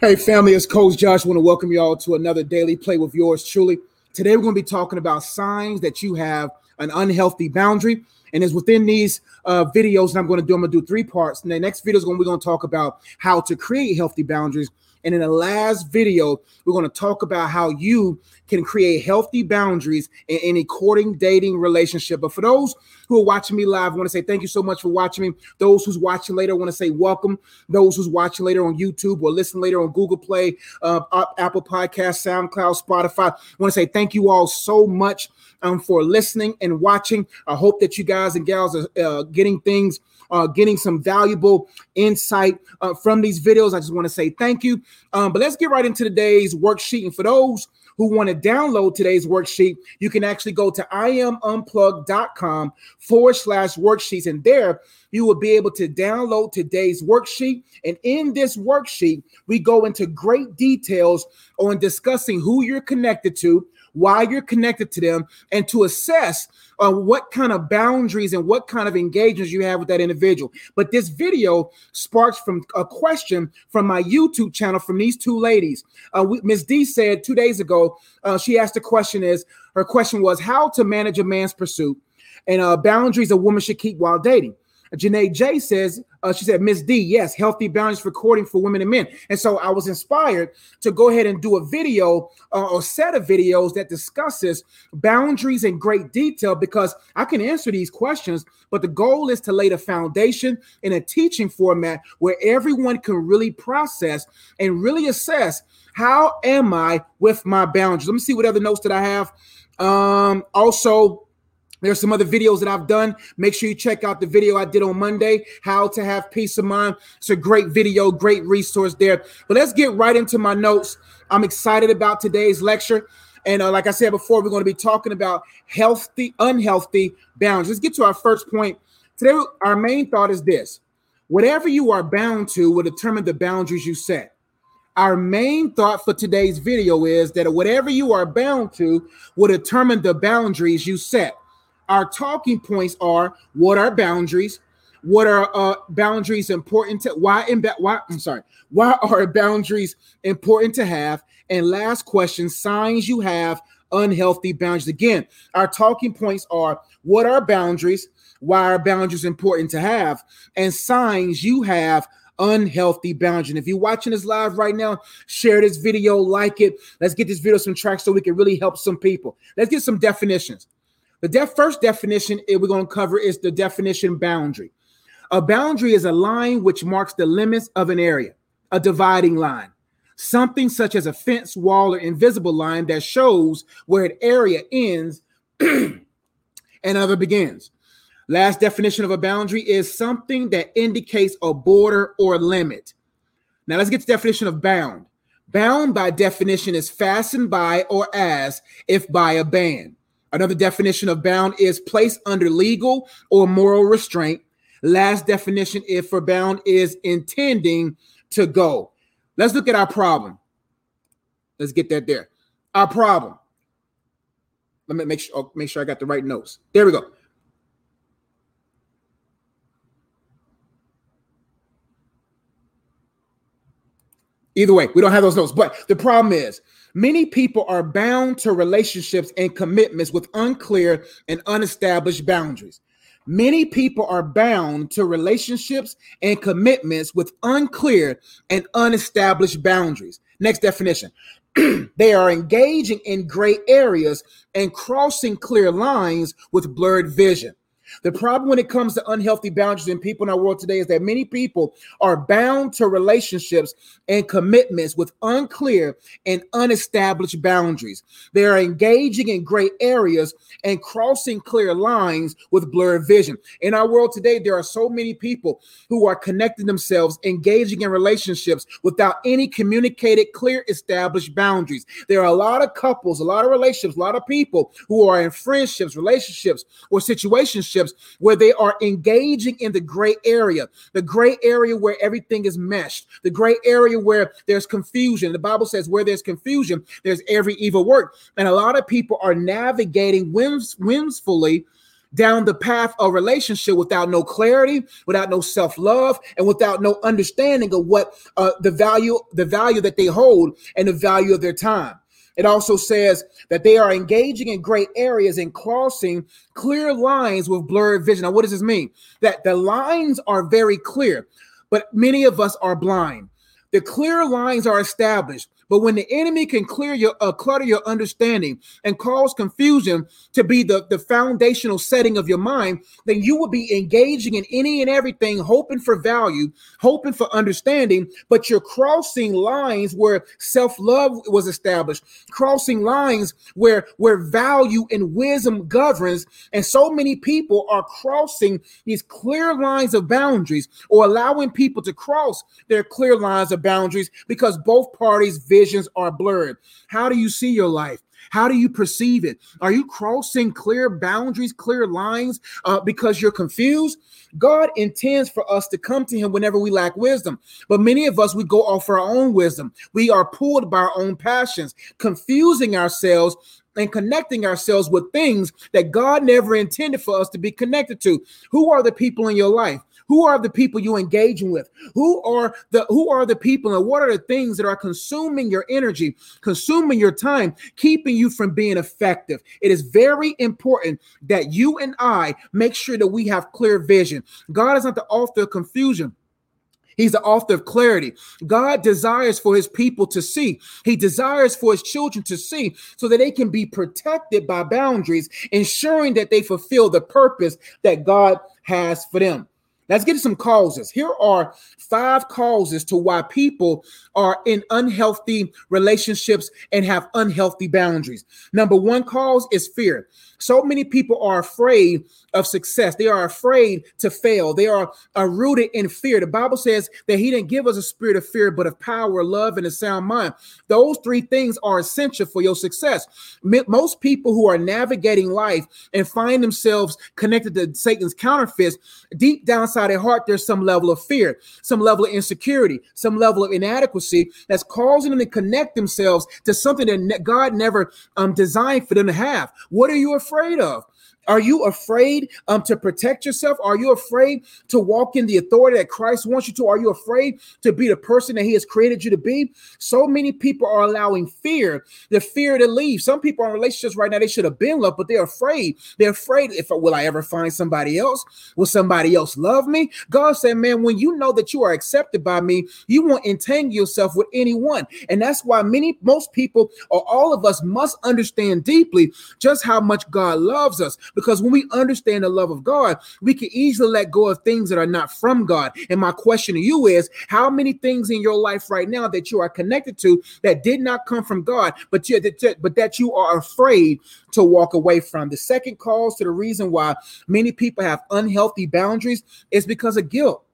Hey, family, it's Coach Josh. I want to welcome you all to another daily play with yours truly. Today, we're going to be talking about signs that you have an unhealthy boundary. And it's within these uh, videos that I'm going to do, I'm going to do three parts. And the next video is going to, we're going to talk about how to create healthy boundaries. And in the last video, we're going to talk about how you can create healthy boundaries in any courting, dating relationship. But for those who are watching me live, I want to say thank you so much for watching me. Those who's watching later, I want to say welcome. Those who's watching later on YouTube or listen later on Google Play, uh, Apple Podcast, SoundCloud, Spotify, I want to say thank you all so much um, for listening and watching. I hope that you guys and gals are uh, getting things uh, getting some valuable insight uh, from these videos. I just want to say thank you. Um, but let's get right into today's worksheet. And for those who want to download today's worksheet, you can actually go to iamunplug.com forward slash worksheets. And there you will be able to download today's worksheet. And in this worksheet, we go into great details on discussing who you're connected to, why you're connected to them, and to assess uh, what kind of boundaries and what kind of engagements you have with that individual. But this video sparks from a question from my YouTube channel from these two ladies. Uh, Ms. D said two days ago, uh, she asked the question is her question was how to manage a man's pursuit and uh, boundaries a woman should keep while dating. Janae J says, uh, she said, Miss D, yes, healthy boundaries for courting for women and men. And so I was inspired to go ahead and do a video uh, or set of videos that discusses boundaries in great detail because I can answer these questions, but the goal is to lay the foundation in a teaching format where everyone can really process and really assess how am I with my boundaries. Let me see what other notes that I have. Um, also, there's some other videos that I've done. Make sure you check out the video I did on Monday, How to Have Peace of Mind. It's a great video, great resource there. But let's get right into my notes. I'm excited about today's lecture. And uh, like I said before, we're going to be talking about healthy, unhealthy boundaries. Let's get to our first point. Today, our main thought is this whatever you are bound to will determine the boundaries you set. Our main thought for today's video is that whatever you are bound to will determine the boundaries you set our talking points are what are boundaries what are uh, boundaries important to why in why i'm sorry why are boundaries important to have and last question signs you have unhealthy boundaries again our talking points are what are boundaries why are boundaries important to have and signs you have unhealthy boundaries. And if you're watching this live right now, share this video, like it. Let's get this video some traction so we can really help some people. Let's get some definitions. The def- first definition we're going to cover is the definition boundary. A boundary is a line which marks the limits of an area, a dividing line. Something such as a fence, wall, or invisible line that shows where an area ends and another begins. Last definition of a boundary is something that indicates a border or limit. Now let's get to definition of bound. Bound by definition is fastened by or as if by a band. Another definition of bound is placed under legal or moral restraint. Last definition if for bound is intending to go. Let's look at our problem. Let's get that there. Our problem. Let me make sure oh, make sure I got the right notes. There we go. Either way, we don't have those notes. But the problem is Many people are bound to relationships and commitments with unclear and unestablished boundaries. Many people are bound to relationships and commitments with unclear and unestablished boundaries. Next definition they are engaging in gray areas and crossing clear lines with blurred vision. The problem when it comes to unhealthy boundaries in people in our world today is that many people are bound to relationships and commitments with unclear and unestablished boundaries. They are engaging in gray areas and crossing clear lines with blurred vision. In our world today, there are so many people who are connecting themselves, engaging in relationships without any communicated, clear, established boundaries. There are a lot of couples, a lot of relationships, a lot of people who are in friendships, relationships, or situationships relationships where they are engaging in the gray area, the gray area where everything is meshed, the gray area where there's confusion. The Bible says, where there's confusion, there's every evil work. And a lot of people are navigating whims, whimsfully down the path of relationship without no clarity, without no self-love, and without no understanding of what uh, the value, the value that they hold and the value of their time. It also says that they are engaging in great areas and crossing clear lines with blurred vision. Now, what does this mean? That the lines are very clear, but many of us are blind. The clear lines are established, but when the enemy can clear your uh, clutter your understanding and cause confusion to be the, the foundational setting of your mind, then you will be engaging in any and everything, hoping for value, hoping for understanding, but you're crossing lines where self-love was established, crossing lines where where value and wisdom governs, and so many people are crossing these clear lines of boundaries or allowing people to cross their clear lines of boundaries because both parties visions are blurred. How do you see your life? How do you perceive it? Are you crossing clear boundaries, clear lines uh, because you're confused? God intends for us to come to Him whenever we lack wisdom. But many of us, we go off our own wisdom. We are pulled by our own passions, confusing ourselves and connecting ourselves with things that God never intended for us to be connected to. Who are the people in your life? Who are the people you engaging with? Who are the who are the people and what are the things that are consuming your energy, consuming your time, keeping you from being effective? It is very important that you and I make sure that we have clear vision. God is not the author of confusion. He's the author of clarity. God desires for his people to see. He desires for his children to see so that they can be protected by boundaries, ensuring that they fulfill the purpose that God has for them. Let's get some causes. Here are five causes to why people are in unhealthy relationships and have unhealthy boundaries. Number one cause is fear. So many people are afraid of success. They are afraid to fail. They are, are rooted in fear. The Bible says that He didn't give us a spirit of fear, but of power, love, and a sound mind. Those three things are essential for your success. Most people who are navigating life and find themselves connected to Satan's counterfeits, deep down inside their heart, there's some level of fear, some level of insecurity, some level of inadequacy that's causing them to connect themselves to something that God never um, designed for them to have. What are you afraid? afraid of? Are you afraid um, to protect yourself? Are you afraid to walk in the authority that Christ wants you to? Are you afraid to be the person that He has created you to be? So many people are allowing fear, the fear to leave. Some people are in relationships right now, they should have been loved, but they're afraid. They're afraid if will I ever find somebody else? Will somebody else love me? God said, Man, when you know that you are accepted by me, you won't entangle yourself with anyone. And that's why many, most people, or all of us, must understand deeply just how much God loves us because when we understand the love of God, we can easily let go of things that are not from God. And my question to you is how many things in your life right now that you are connected to that did not come from God, but you, but that you are afraid to walk away from? The second cause to the reason why many people have unhealthy boundaries is because of guilt.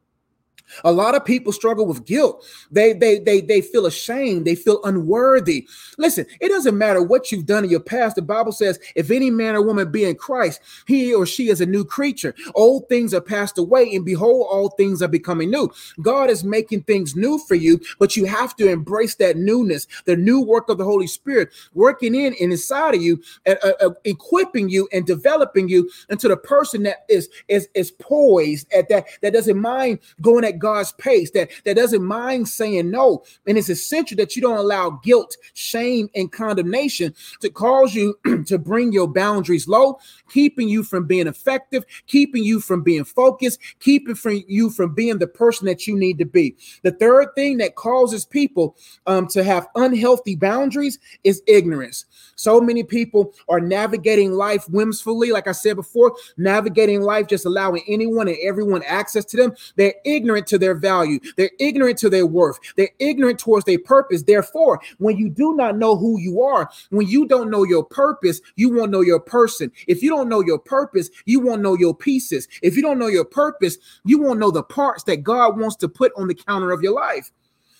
A lot of people struggle with guilt. They they they they feel ashamed. They feel unworthy. Listen, it doesn't matter what you've done in your past. The Bible says, if any man or woman be in Christ, he or she is a new creature. Old things are passed away, and behold, all things are becoming new. God is making things new for you, but you have to embrace that newness, the new work of the Holy Spirit working in and inside of you, uh, uh, equipping you and developing you into the person that is is is poised at that that doesn't mind going at God's pace, that, that doesn't mind saying no. And it's essential that you don't allow guilt, shame, and condemnation to cause you to bring your boundaries low, keeping you from being effective, keeping you from being focused, keeping from you from being the person that you need to be. The third thing that causes people um, to have unhealthy boundaries is ignorance. So many people are navigating life whimsfully, like I said before, navigating life just allowing anyone and everyone access to them. They're ignorant to their value, they're ignorant to their worth, they're ignorant towards their purpose. Therefore, when you do not know who you are, when you don't know your purpose, you won't know your person. If you don't know your purpose, you won't know your pieces. If you don't know your purpose, you won't know the parts that God wants to put on the counter of your life.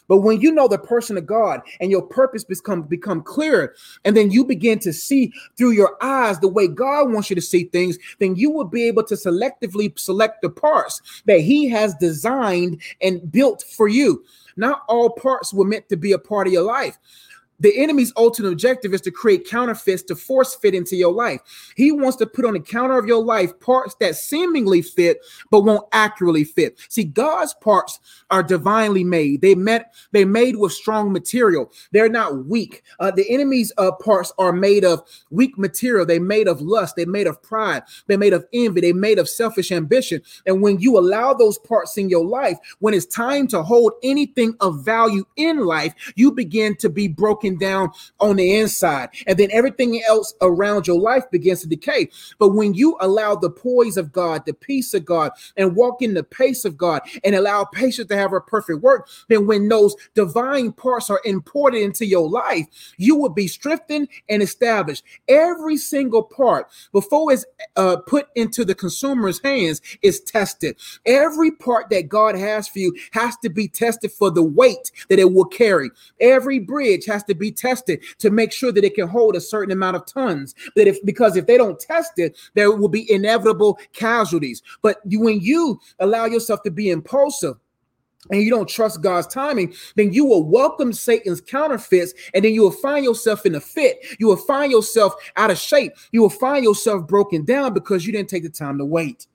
But when you know the person of God and your purpose become become clearer, and then you begin to see through your eyes the way God wants you to see things, then you will be able to selectively select the parts that He has designed and built for you. Not all parts were meant to be a part of your life. The enemy's ultimate objective is to create counterfeits to force fit into your life. He wants to put on the counter of your life parts that seemingly fit but won't accurately fit. See, God's parts are divinely made. They met they made with strong material. They're not weak. Uh, the enemy's uh, parts are made of weak material. They made of lust. They made of pride. They made of envy. They made of selfish ambition. And when you allow those parts in your life, when it's time to hold anything of value in life, you begin to be broken down on the inside, and then everything else around your life begins to decay. But when you allow the poise of God, the peace of God, and walk in the pace of God, and allow patience to have a perfect work, then when those divine parts are imported into your life, you will be strengthened and established. Every single part before it's uh, put into the consumer's hands is tested. Every part that God has for you has to be tested for the weight that it will carry. Every bridge has to be tested to make sure that it can hold a certain amount of tons. That if because if they don't test it, there will be inevitable casualties. But you, when you allow yourself to be impulsive, and you don't trust God's timing, then you will welcome Satan's counterfeits, and then you will find yourself in a fit. You will find yourself out of shape. You will find yourself broken down because you didn't take the time to wait.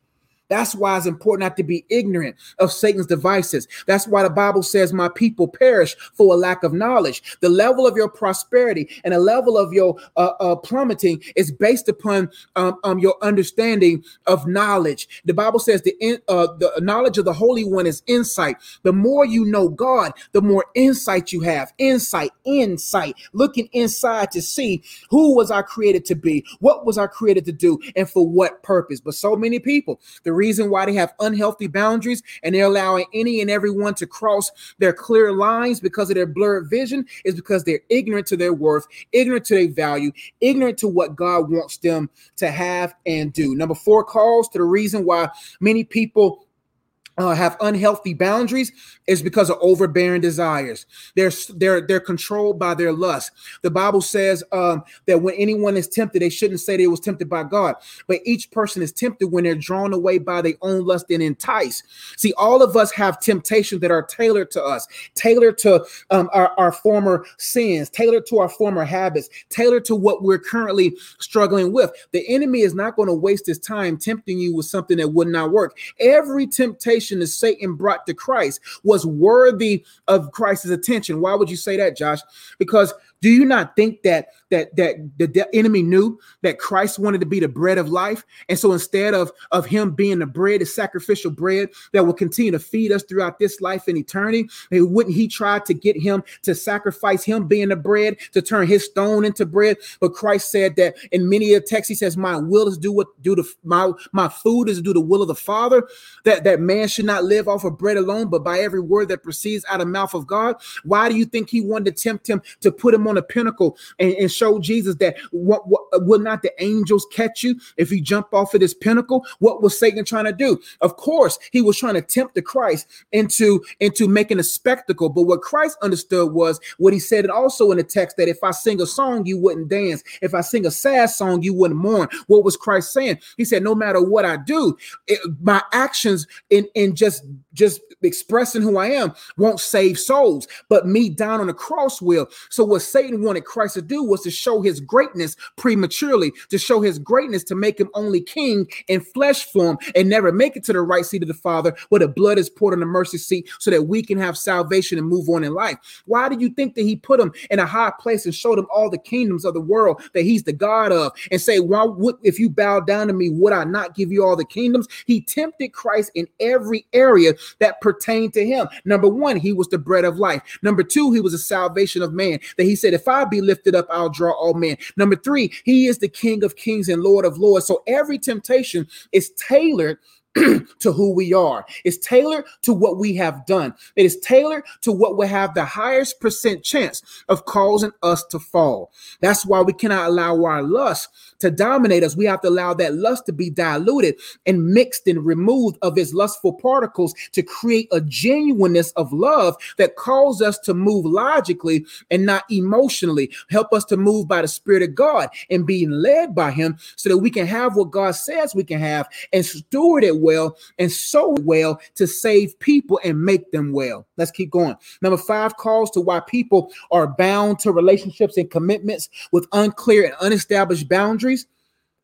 That's why it's important not to be ignorant of Satan's devices. That's why the Bible says, My people perish for a lack of knowledge. The level of your prosperity and the level of your uh, uh, plummeting is based upon um, um, your understanding of knowledge. The Bible says the, in, uh, the knowledge of the Holy One is insight. The more you know God, the more insight you have. Insight, insight, looking inside to see who was I created to be, what was I created to do, and for what purpose. But so many people, the reason why they have unhealthy boundaries and they're allowing any and everyone to cross their clear lines because of their blurred vision is because they're ignorant to their worth, ignorant to their value, ignorant to what God wants them to have and do. Number four calls to the reason why many people uh, have unhealthy boundaries is because of overbearing desires. They're they're they're controlled by their lust. The Bible says um, that when anyone is tempted, they shouldn't say they was tempted by God, but each person is tempted when they're drawn away by their own lust and enticed. See, all of us have temptations that are tailored to us, tailored to um, our, our former sins, tailored to our former habits, tailored to what we're currently struggling with. The enemy is not going to waste his time tempting you with something that would not work. Every temptation that Satan brought to Christ was worthy of Christ's attention. Why would you say that, Josh? Because do you not think that that that the enemy knew that Christ wanted to be the bread of life, and so instead of of him being the bread, the sacrificial bread that will continue to feed us throughout this life and eternity, wouldn't he try to get him to sacrifice him being the bread to turn his stone into bread? But Christ said that in many of texts, he says, "My will is do what do the my my food is to do the will of the Father." That that man should not live off of bread alone, but by every word that proceeds out of mouth of God. Why do you think he wanted to tempt him to put him on a pinnacle and, and show Jesus that what, what will not the angels catch you if you jump off of this pinnacle? What was Satan trying to do? Of course, he was trying to tempt the Christ into, into making a spectacle. But what Christ understood was what he said and also in the text that if I sing a song, you wouldn't dance. If I sing a sad song, you wouldn't mourn. What was Christ saying? He said, no matter what I do, it, my actions in, in just just expressing who I am won't save souls, but me down on the cross will. So what Satan wanted Christ to do was to show his greatness prematurely, to show his greatness to make him only king in flesh form and never make it to the right seat of the Father where the blood is poured on the mercy seat so that we can have salvation and move on in life. Why do you think that he put him in a high place and showed him all the kingdoms of the world that he's the God of and say, why would if you bow down to me, would I not give you all the kingdoms? He tempted Christ in every area that pertained to him. Number one, he was the bread of life. Number two, he was a salvation of man. That he said, If I be lifted up, I'll draw all men. Number three, he is the King of kings and Lord of lords. So every temptation is tailored to who we are. It's tailored to what we have done. It is tailored to what will have the highest percent chance of causing us to fall. That's why we cannot allow our lust to dominate us. We have to allow that lust to be diluted and mixed and removed of its lustful particles to create a genuineness of love that calls us to move logically and not emotionally. Help us to move by the Spirit of God and being led by Him so that we can have what God says we can have and steward it well and so well to save people and make them well. Let's keep going. Number five calls to why people are bound to relationships and commitments with unclear and unestablished boundaries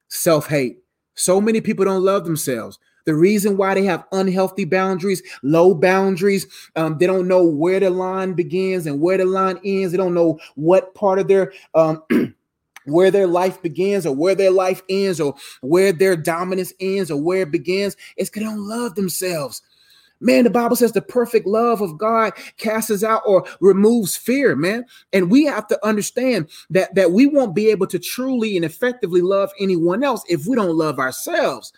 self hate. So many people don't love themselves. The reason why they have unhealthy boundaries, low boundaries, um, they don't know where the line begins and where the line ends. They don't know what part of their um, where their life begins or where their life ends or where their dominance ends or where it begins. It's they don't love themselves. Man, the Bible says the perfect love of God casts out or removes fear, man. And we have to understand that that we won't be able to truly and effectively love anyone else if we don't love ourselves.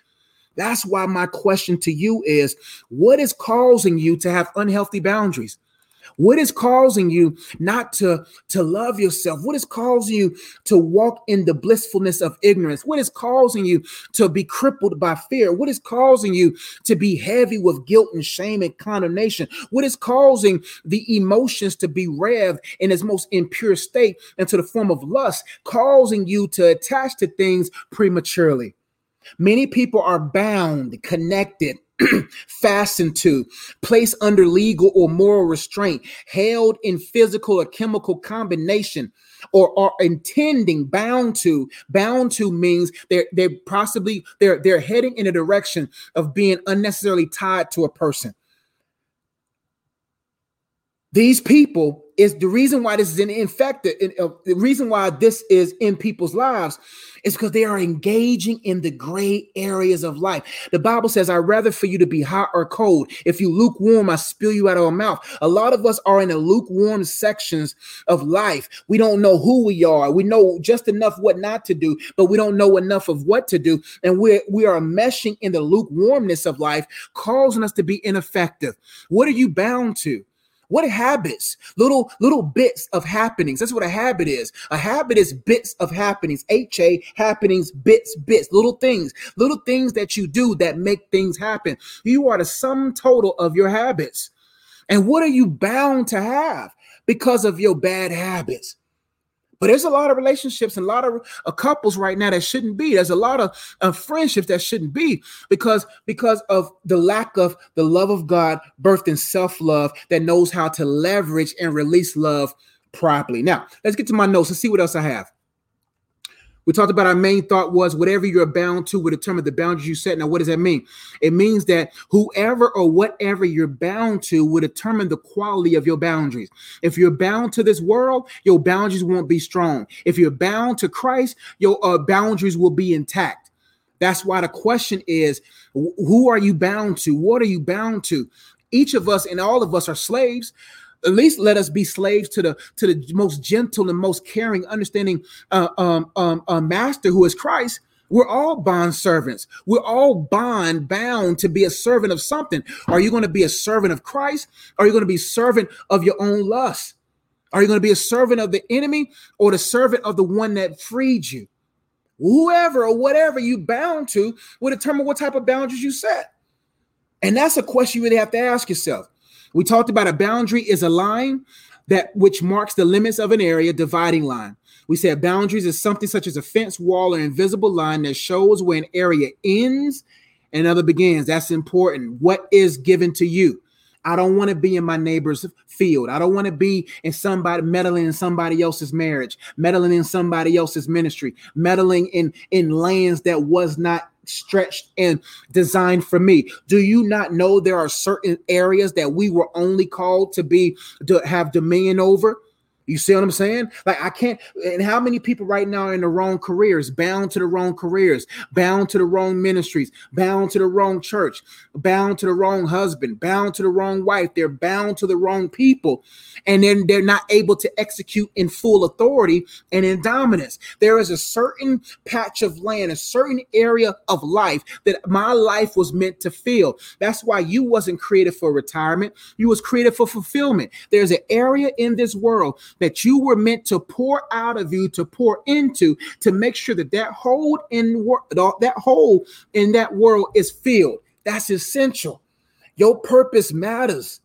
That's why my question to you is what is causing you to have unhealthy boundaries? What is causing you not to, to love yourself? What is causing you to walk in the blissfulness of ignorance? What is causing you to be crippled by fear? What is causing you to be heavy with guilt and shame and condemnation? What is causing the emotions to be revved in its most impure state into the form of lust, causing you to attach to things prematurely? Many people are bound, connected, fastened to, placed under legal or moral restraint, held in physical or chemical combination, or are intending bound to. Bound to means they're they're possibly they're they're heading in a direction of being unnecessarily tied to a person. These people is the reason why this is in infected. Uh, the reason why this is in people's lives is because they are engaging in the gray areas of life. The Bible says, I'd rather for you to be hot or cold. If you lukewarm, I spill you out of my mouth. A lot of us are in the lukewarm sections of life. We don't know who we are. We know just enough what not to do, but we don't know enough of what to do. And we we are meshing in the lukewarmness of life, causing us to be ineffective. What are you bound to? What habits? Little little bits of happenings. That's what a habit is. A habit is bits of happenings. H A happenings, bits, bits, little things, little things that you do that make things happen. You are the sum total of your habits. And what are you bound to have because of your bad habits? But there's a lot of relationships and a lot of uh, couples right now that shouldn't be. There's a lot of uh, friendships that shouldn't be because because of the lack of the love of God birthed in self-love that knows how to leverage and release love properly. Now, let's get to my notes and see what else I have. We talked about our main thought was whatever you're bound to will determine the boundaries you set. Now, what does that mean? It means that whoever or whatever you're bound to will determine the quality of your boundaries. If you're bound to this world, your boundaries won't be strong. If you're bound to Christ, your uh, boundaries will be intact. That's why the question is who are you bound to? What are you bound to? Each of us and all of us are slaves at least let us be slaves to the to the most gentle and most caring, understanding uh, um, um, uh, master who is Christ. We're all bond servants. We're all bond bound to be a servant of something. Are you going to be a servant of Christ? Are you going to be servant of your own lust? Are you going to be a servant of the enemy or the servant of the one that freed you? Whoever or whatever you bound to will determine what type of boundaries you set. And that's a question you really have to ask yourself. We talked about a boundary is a line that which marks the limits of an area, dividing line. We said boundaries is something such as a fence, wall, or invisible line that shows where an area ends and another begins. That's important. What is given to you? I don't want to be in my neighbor's field. I don't want to be in somebody meddling in somebody else's marriage, meddling in somebody else's ministry, meddling in in lands that was not stretched and designed for me. Do you not know there are certain areas that we were only called to be to have dominion over? You see what I'm saying? Like I can't. And how many people right now are in the wrong careers, bound to the wrong careers, bound to the wrong ministries, bound to the wrong church, bound to the wrong husband, bound to the wrong wife. They're bound to the wrong people, and then they're not able to execute in full authority and in dominance. There is a certain patch of land, a certain area of life that my life was meant to fill. That's why you wasn't created for retirement. You was created for fulfillment. There's an area in this world that you were meant to pour out of you, to pour into, to make sure that that hole in that hole in that world is filled. That's essential. Your purpose matters.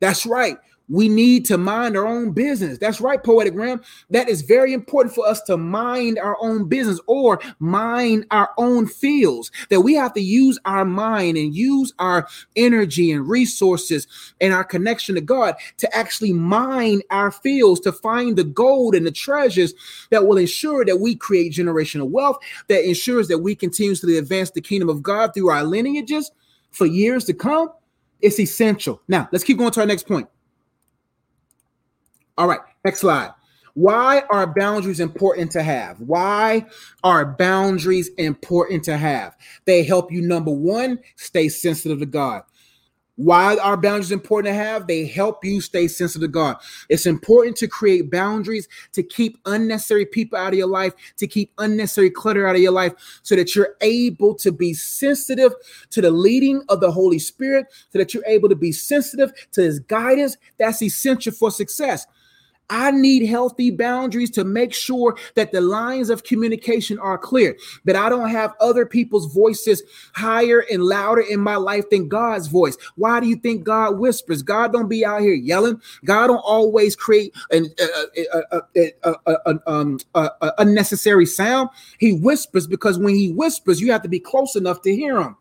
That's right. We need to mind our own business. That's right, Poetic Ram. That is very important for us to mind our own business or mind our own fields. That we have to use our mind and use our energy and resources and our connection to God to actually mine our fields to find the gold and the treasures that will ensure that we create generational wealth, that ensures that we continuously advance the kingdom of God through our lineages for years to come. It's essential. Now, let's keep going to our next point. All right, next slide. Why are boundaries important to have? Why are boundaries important to have? They help you, number one, stay sensitive to God. Why are boundaries important to have? They help you stay sensitive to God. It's important to create boundaries to keep unnecessary people out of your life, to keep unnecessary clutter out of your life, so that you're able to be sensitive to the leading of the Holy Spirit, so that you're able to be sensitive to His guidance. That's essential for success. I need healthy boundaries to make sure that the lines of communication are clear, that I don't have other people's voices higher and louder in my life than God's voice. Why do you think God whispers? God don't be out here yelling. God don't always create an unnecessary sound. He whispers because when he whispers, you have to be close enough to hear him.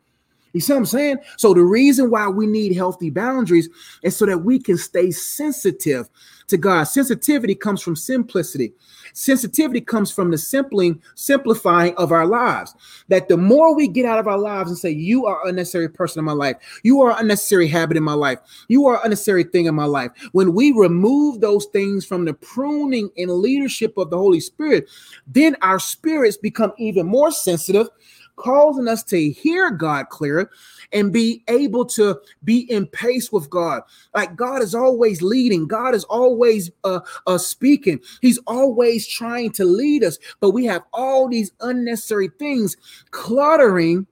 You see what I'm saying? So the reason why we need healthy boundaries is so that we can stay sensitive to God. Sensitivity comes from simplicity. Sensitivity comes from the simpling, simplifying of our lives. That the more we get out of our lives and say, You are unnecessary person in my life, you are unnecessary habit in my life, you are unnecessary thing in my life. When we remove those things from the pruning and leadership of the Holy Spirit, then our spirits become even more sensitive causing us to hear God clearer and be able to be in pace with God. Like God is always leading, God is always uh, uh, speaking, He's always trying to lead us. But we have all these unnecessary things cluttering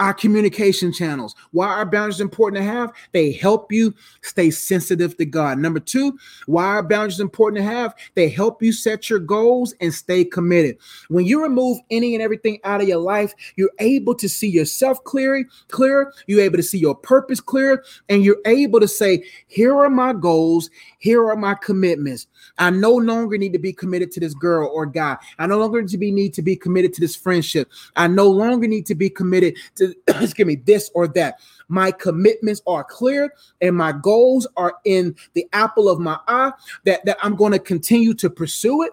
our communication channels. Why are boundaries important to have? They help you stay sensitive to God. Number two, why are boundaries important to have? They help you set your goals and stay committed. When you remove any and everything out of your life, you're able to see yourself clearly, clearer. You're able to see your purpose clearer, and you're able to say, "Here are my goals. Here are my commitments. I no longer need to be committed to this girl or guy. I no longer need to be need to be committed to this friendship. I no longer need to be committed to excuse me, this or that. My commitments are clear and my goals are in the apple of my eye that, that I'm going to continue to pursue it.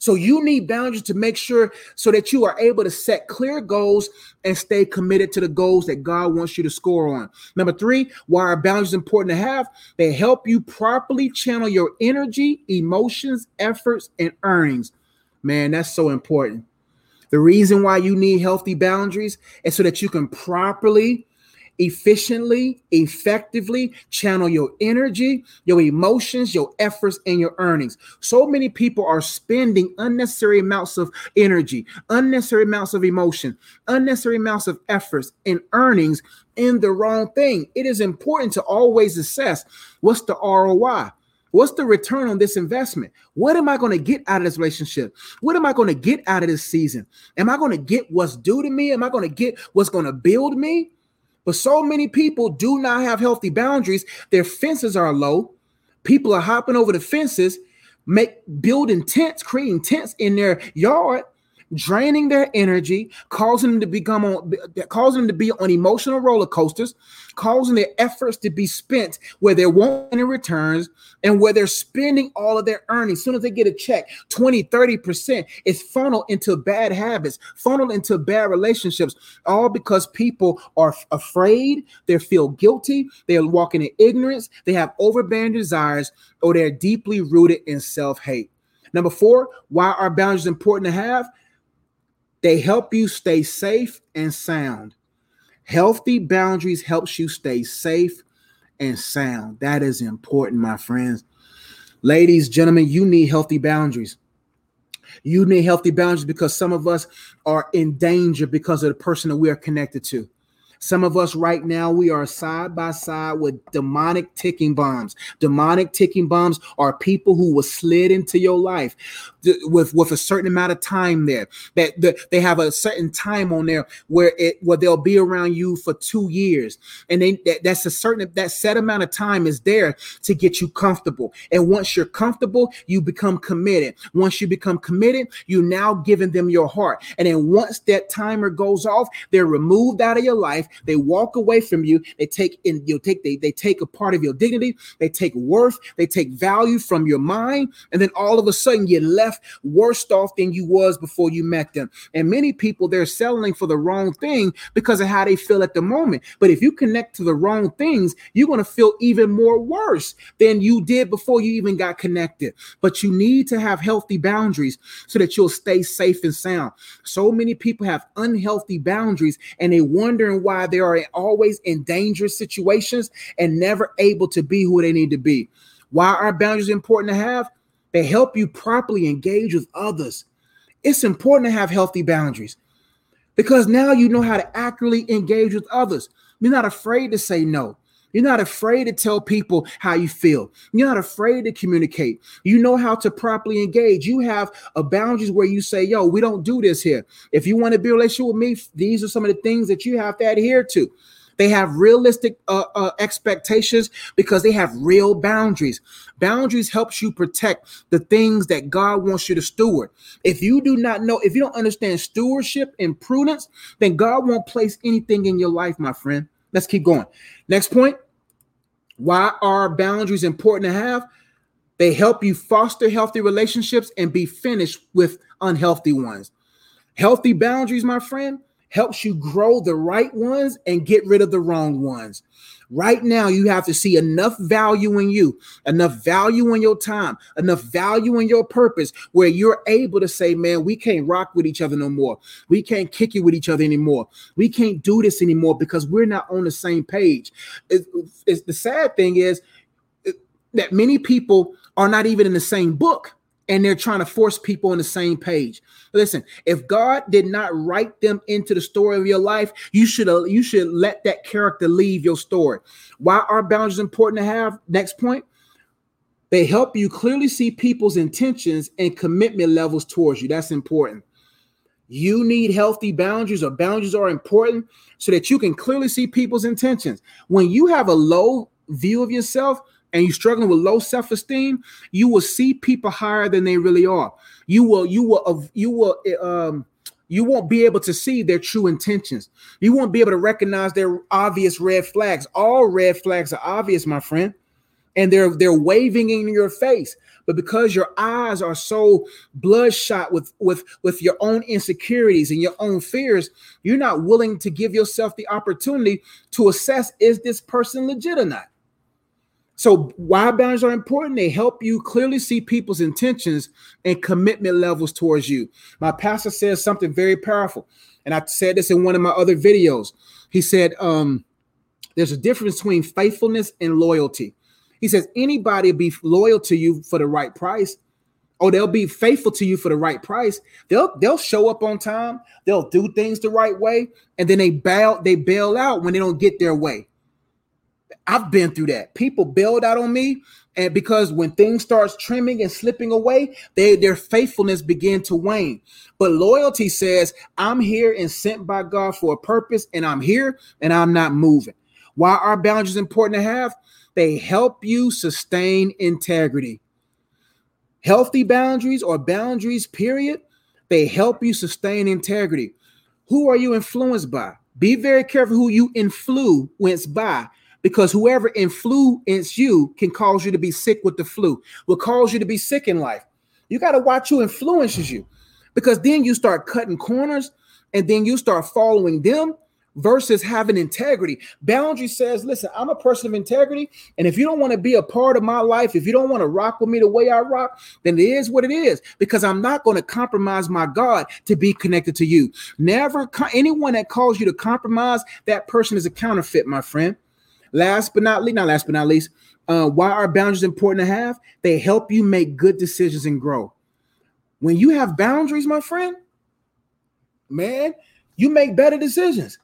So you need boundaries to make sure so that you are able to set clear goals and stay committed to the goals that God wants you to score on. Number three, why are boundaries important to have? They help you properly channel your energy, emotions, efforts, and earnings. Man, that's so important. The reason why you need healthy boundaries is so that you can properly, efficiently, effectively channel your energy, your emotions, your efforts, and your earnings. So many people are spending unnecessary amounts of energy, unnecessary amounts of emotion, unnecessary amounts of efforts and earnings in the wrong thing. It is important to always assess what's the ROI. What's the return on this investment? What am I going to get out of this relationship? What am I going to get out of this season? Am I going to get what's due to me? Am I going to get what's going to build me? But so many people do not have healthy boundaries. Their fences are low. People are hopping over the fences, make building tents, creating tents in their yard draining their energy, causing them to become on, causing them to be on emotional roller coasters, causing their efforts to be spent where they're wanting returns and where they're spending all of their earnings. As soon as they get a check, 20, 30% is funneled into bad habits, funneled into bad relationships, all because people are afraid, they feel guilty, they're walking in ignorance, they have overbearing desires, or they're deeply rooted in self-hate. Number four, why are boundaries important to have? They help you stay safe and sound. Healthy boundaries helps you stay safe and sound. That is important, my friends. Ladies, gentlemen, you need healthy boundaries. You need healthy boundaries because some of us are in danger because of the person that we are connected to. Some of us right now, we are side by side with demonic ticking bombs. Demonic ticking bombs are people who will slid into your life. With with a certain amount of time there. That the, they have a certain time on there where it where they'll be around you for two years, and they that, that's a certain that set amount of time is there to get you comfortable. And once you're comfortable, you become committed. Once you become committed, you now giving them your heart. And then once that timer goes off, they're removed out of your life. They walk away from you. They take in you take they they take a part of your dignity. They take worth. They take value from your mind, and then all of a sudden you're left worse off than you was before you met them. And many people they're selling for the wrong thing because of how they feel at the moment. But if you connect to the wrong things, you're going to feel even more worse than you did before you even got connected. But you need to have healthy boundaries so that you'll stay safe and sound. So many people have unhealthy boundaries and they're wondering why they are always in dangerous situations and never able to be who they need to be. Why are boundaries important to have? They help you properly engage with others. It's important to have healthy boundaries because now you know how to accurately engage with others. You're not afraid to say no. You're not afraid to tell people how you feel. You're not afraid to communicate. You know how to properly engage. You have a boundaries where you say, yo, we don't do this here. If you want to be a relationship with me, these are some of the things that you have to adhere to. They have realistic uh, uh, expectations because they have real boundaries. Boundaries helps you protect the things that God wants you to steward. If you do not know, if you don't understand stewardship and prudence, then God won't place anything in your life, my friend. Let's keep going. Next point. Why are boundaries important to have? They help you foster healthy relationships and be finished with unhealthy ones. Healthy boundaries, my friend, helps you grow the right ones and get rid of the wrong ones. Right now, you have to see enough value in you, enough value in your time, enough value in your purpose where you're able to say, man, we can't rock with each other no more. We can't kick it with each other anymore. We can't do this anymore because we're not on the same page. It's, it's the sad thing is that many people are not even in the same book and they're trying to force people on the same page. Listen, if God did not write them into the story of your life, you should uh, you should let that character leave your story. Why are boundaries important to have? Next point. They help you clearly see people's intentions and commitment levels towards you. That's important. You need healthy boundaries, or boundaries are important so that you can clearly see people's intentions. When you have a low view of yourself, and you're struggling with low self-esteem, you will see people higher than they really are. You will, you will, you will, um, you won't be able to see their true intentions. You won't be able to recognize their obvious red flags. All red flags are obvious, my friend, and they're they're waving in your face. But because your eyes are so bloodshot with with with your own insecurities and your own fears, you're not willing to give yourself the opportunity to assess is this person legit or not. So, why boundaries are important? They help you clearly see people's intentions and commitment levels towards you. My pastor says something very powerful, and I said this in one of my other videos. He said, um, There's a difference between faithfulness and loyalty. He says, Anybody will be loyal to you for the right price, or they'll be faithful to you for the right price. They'll they'll show up on time, they'll do things the right way, and then they bail, they bail out when they don't get their way. I've been through that. People bailed out on me, and because when things starts trimming and slipping away, they their faithfulness begin to wane. But loyalty says, "I'm here and sent by God for a purpose, and I'm here and I'm not moving." Why are boundaries important to have? They help you sustain integrity. Healthy boundaries or boundaries, period, they help you sustain integrity. Who are you influenced by? Be very careful who you influence by because whoever influences you can cause you to be sick with the flu, will cause you to be sick in life. You got to watch who influences you because then you start cutting corners and then you start following them versus having integrity. Boundary says, listen, I'm a person of integrity. And if you don't want to be a part of my life, if you don't want to rock with me the way I rock, then it is what it is because I'm not going to compromise my God to be connected to you. Never, anyone that calls you to compromise, that person is a counterfeit, my friend. Last but not least, not last but not least, uh, why are boundaries important to have? They help you make good decisions and grow. When you have boundaries, my friend, man, you make better decisions.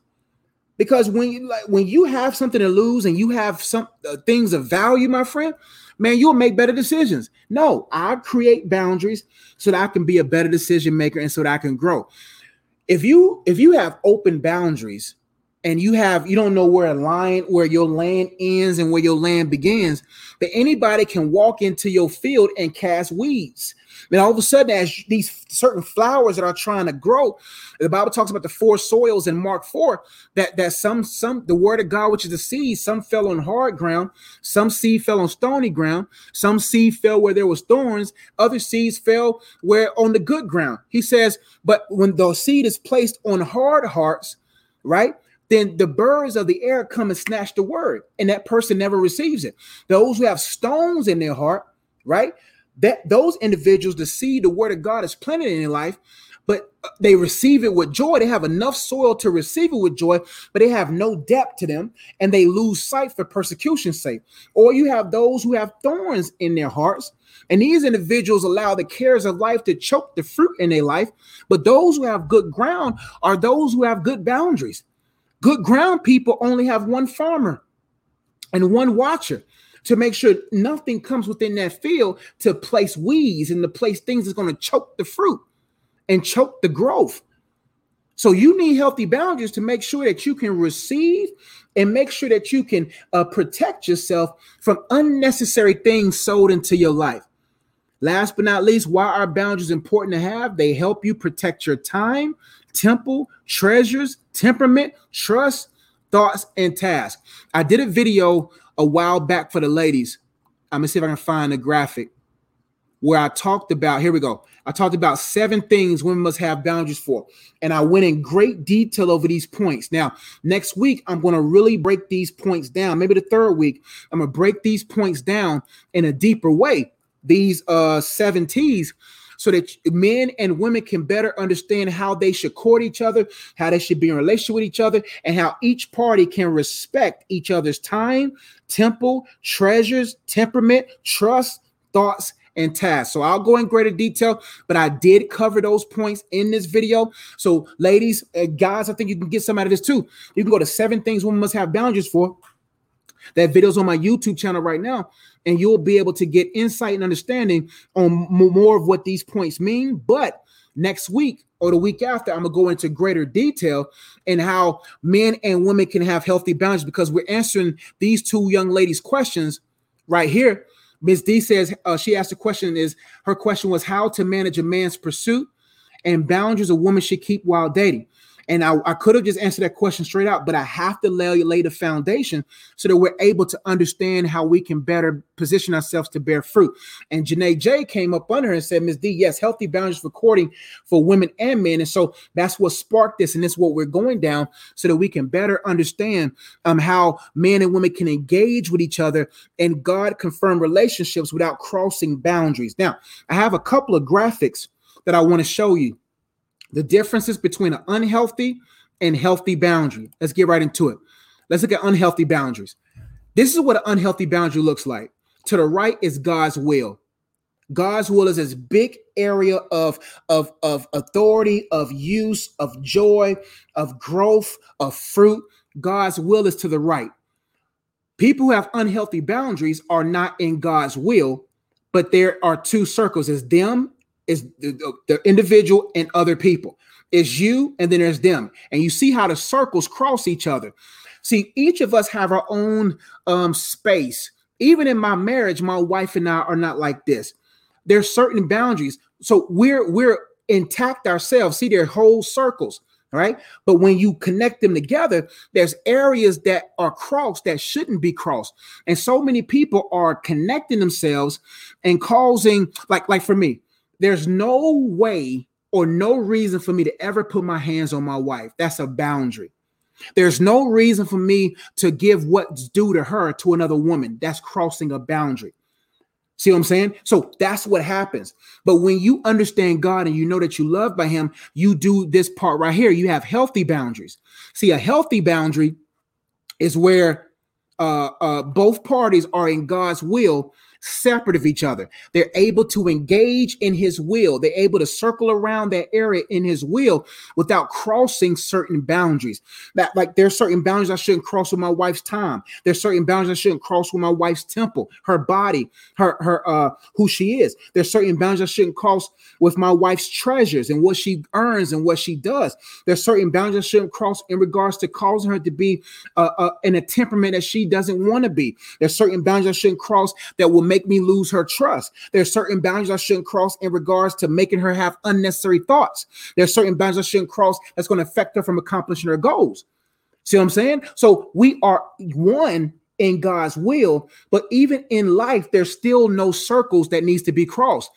Because when you like when you have something to lose and you have some uh, things of value, my friend, man, you'll make better decisions. No, I create boundaries so that I can be a better decision maker and so that I can grow. If you if you have open boundaries and you have you don't know where a line where your land ends and where your land begins, but anybody can walk into your field and cast weeds. And all of a sudden, as these certain flowers that are trying to grow, the Bible talks about the four soils in Mark 4 that, that some, some, the word of God, which is the seed, some fell on hard ground, some seed fell on stony ground, some seed fell where there was thorns, other seeds fell where on the good ground. He says, but when the seed is placed on hard hearts, right? Then the birds of the air come and snatch the word, and that person never receives it. Those who have stones in their heart, right? that those individuals to see the word of God is planted in their life, but uh, they receive it with joy. They have enough soil to receive it with joy, but they have no depth to them and they lose sight for persecution's sake. Or you have those who have thorns in their hearts, and these individuals allow the cares of life to choke the fruit in their life. But those who have good ground are those who have good boundaries. Good ground people only have one farmer and one watcher to make sure nothing comes within that field to place weeds and to place things that's going to choke the fruit and choke the growth. So you need healthy boundaries to make sure that you can receive and make sure that you can uh, protect yourself from unnecessary things sold into your life. Last but not least, why are boundaries important to have? They help you protect your time, temple, treasures, temperament, trust, thoughts, and tasks. I did a video a while back for the ladies. I'm gonna see if I can find a graphic where I talked about. Here we go. I talked about seven things women must have boundaries for, and I went in great detail over these points. Now, next week I'm going to really break these points down. Maybe the third week I'm going to break these points down in a deeper way. These uh seven T's so that men and women can better understand how they should court each other, how they should be in relationship with each other, and how each party can respect each other's time, temple, treasures, temperament, trust, thoughts, and tasks. So I'll go in greater detail, but I did cover those points in this video. So, ladies, uh, guys, I think you can get some out of this too. You can go to seven things women must have boundaries for. That video's on my YouTube channel right now and you'll be able to get insight and understanding on more of what these points mean. But next week or the week after, I'm gonna go into greater detail and how men and women can have healthy boundaries because we're answering these two young ladies' questions right here. Ms. D says uh, she asked a question is her question was how to manage a man's pursuit and boundaries a woman should keep while dating. And I, I could have just answered that question straight out, but I have to lay, lay the foundation so that we're able to understand how we can better position ourselves to bear fruit. And Janae J came up under her and said, Ms. D, yes, healthy boundaries for courting for women and men. And so that's what sparked this, and is what we're going down so that we can better understand um, how men and women can engage with each other and God confirm relationships without crossing boundaries. Now, I have a couple of graphics that I want to show you the differences between an unhealthy and healthy boundary. Let's get right into it. Let's look at unhealthy boundaries. This is what an unhealthy boundary looks like. To the right is God's will. God's will is this big area of, of, of authority, of use, of joy, of growth, of fruit. God's will is to the right. People who have unhealthy boundaries are not in God's will, but there are two circles: is them is the, the individual and other people. It's you and then there's them. And you see how the circles cross each other. See, each of us have our own um, space. Even in my marriage, my wife and I are not like this. There's certain boundaries. So we're we're intact ourselves. See, they're whole circles. right? But when you connect them together, there's areas that are crossed that shouldn't be crossed. And so many people are connecting themselves and causing, like, like for me, there's no way or no reason for me to ever put my hands on my wife. That's a boundary. There's no reason for me to give what's due to her to another woman. That's crossing a boundary. See what I'm saying? So that's what happens. But when you understand God and you know that you love by Him, you do this part right here. You have healthy boundaries. See, a healthy boundary is where uh, uh, both parties are in God's will separate of each other. They're able to engage in his will. They're able to circle around that area in his will without crossing certain boundaries. That like there's certain boundaries I shouldn't cross with my wife's time. There's certain boundaries I shouldn't cross with my wife's temple, her body, her her uh who she is. There's certain boundaries I shouldn't cross with my wife's treasures and what she earns and what she does. There's certain boundaries I shouldn't cross in regards to causing her to be uh, uh, in a temperament that she doesn't want to be. There's certain boundaries I shouldn't cross that will make me lose her trust. There's certain boundaries I shouldn't cross in regards to making her have unnecessary thoughts. There's certain boundaries I shouldn't cross that's going to affect her from accomplishing her goals. See what I'm saying? So we are one in God's will, but even in life, there's still no circles that needs to be crossed.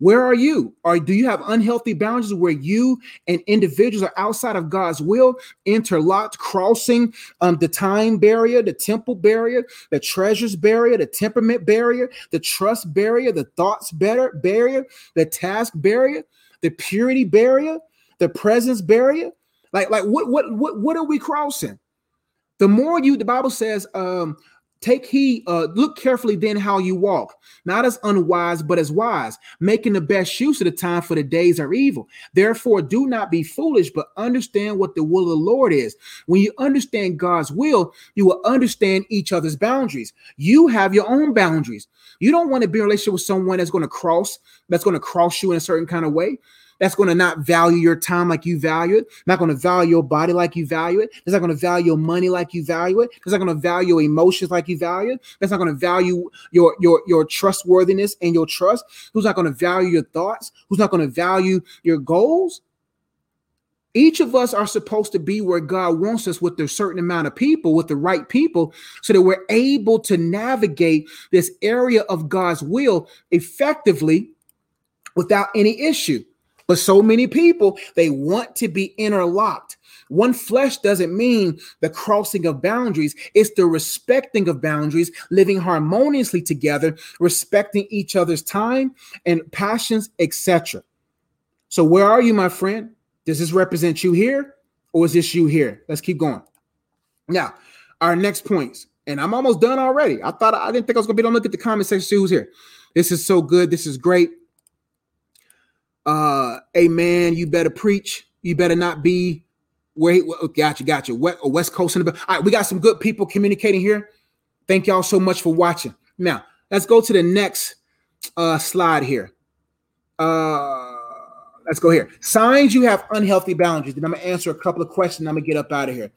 Where are you? Or do you have unhealthy boundaries where you and individuals are outside of God's will, interlocked, crossing um, the time barrier, the temple barrier, the treasures barrier, the temperament barrier, the trust barrier, the thoughts better barrier, the task barrier, the purity barrier, the presence barrier? Like, like what what what what are we crossing? The more you, the Bible says, um, Take heed, uh, look carefully then how you walk, not as unwise, but as wise, making the best use of the time for the days are evil. Therefore, do not be foolish, but understand what the will of the Lord is. When you understand God's will, you will understand each other's boundaries. You have your own boundaries. You don't want to be in a relationship with someone that's going to cross, that's going to cross you in a certain kind of way that's going to not value your time like you value it, not going to value your body like you value it, that's not going to value your money like you value it, that's not going to value your emotions like you value it, that's not going to value your your your trustworthiness and your trust, who's not going to value your thoughts, who's not going to value your goals. Each of us are supposed to be where God wants us with a certain amount of people, with the right people, so that we're able to navigate this area of God's will effectively without any issue. But so many people, they want to be interlocked. One flesh doesn't mean the crossing of boundaries, it's the respecting of boundaries, living harmoniously together, respecting each other's time and passions, etc. So, where are you, my friend? Does this represent you here or is this you here? Let's keep going. Now, our next points, and I'm almost done already. I thought I didn't think I was gonna be able to look at the comment section, see who's here. This is so good. This is great uh, hey man, you better preach. You better not be where. He, gotcha, gotcha. West, West Coast in the. All right, we got some good people communicating here. Thank y'all so much for watching. Now let's go to the next uh, slide here. Uh, let's go here. Signs you have unhealthy boundaries. Then I'm gonna answer a couple of questions. I'm gonna get up out of here.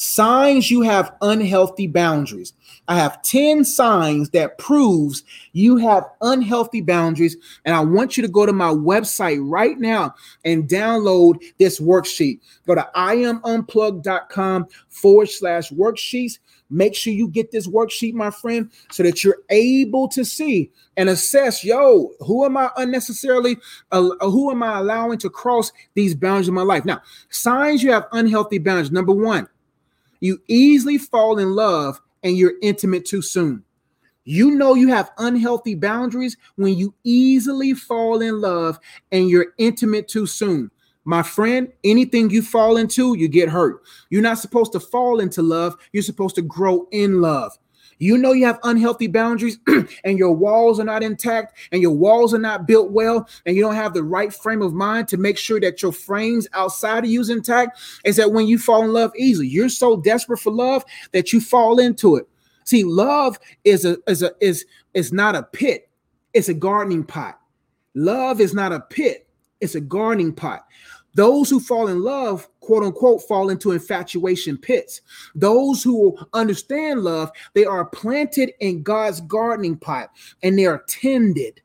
Signs you have unhealthy boundaries. I have 10 signs that proves you have unhealthy boundaries and I want you to go to my website right now and download this worksheet. Go to iamunplug.com forward slash worksheets. Make sure you get this worksheet, my friend, so that you're able to see and assess, yo, who am I unnecessarily, uh, who am I allowing to cross these boundaries in my life? Now, signs you have unhealthy boundaries. Number one, you easily fall in love and you're intimate too soon. You know you have unhealthy boundaries when you easily fall in love and you're intimate too soon. My friend, anything you fall into, you get hurt. You're not supposed to fall into love, you're supposed to grow in love you know you have unhealthy boundaries and your walls are not intact and your walls are not built well and you don't have the right frame of mind to make sure that your frames outside of you is intact is that when you fall in love easily. You're so desperate for love that you fall into it. See love is a is a is is not a pit. It's a gardening pot. Love is not a pit. It's a gardening pot those who fall in love, quote unquote, fall into infatuation pits. Those who understand love, they are planted in God's gardening pot and they are tended.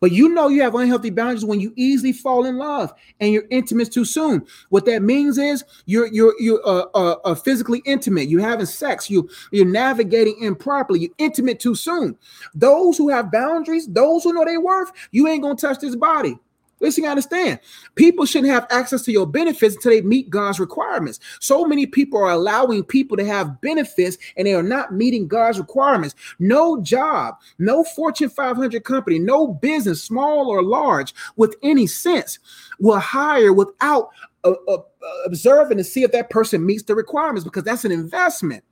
But you know you have unhealthy boundaries when you easily fall in love and you're intimate too soon. What that means is you're you're you're uh, uh, uh, physically intimate. You're having sex. You you're navigating improperly. You're intimate too soon. Those who have boundaries, those who know their worth, you ain't gonna touch this body. Listen, you understand. People shouldn't have access to your benefits until they meet God's requirements. So many people are allowing people to have benefits and they are not meeting God's requirements. No job, no Fortune 500 company, no business, small or large, with any sense will hire without uh, uh, observing to see if that person meets the requirements because that's an investment.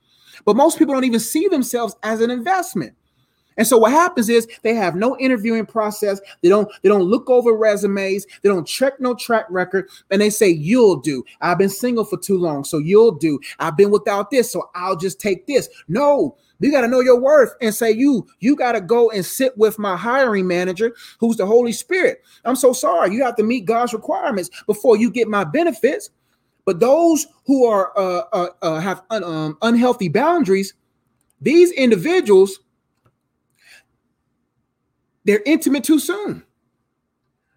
But most people don't even see themselves as an investment. And so what happens is they have no interviewing process. They don't they don't look over resumes. They don't check no track record and they say you'll do. I've been single for too long, so you'll do. I've been without this, so I'll just take this. No, you got to know your worth and say you you got to go and sit with my hiring manager who's the Holy Spirit. I'm so sorry. You have to meet God's requirements before you get my benefits. But those who are uh, uh, uh have un, um, unhealthy boundaries, these individuals they're intimate too soon.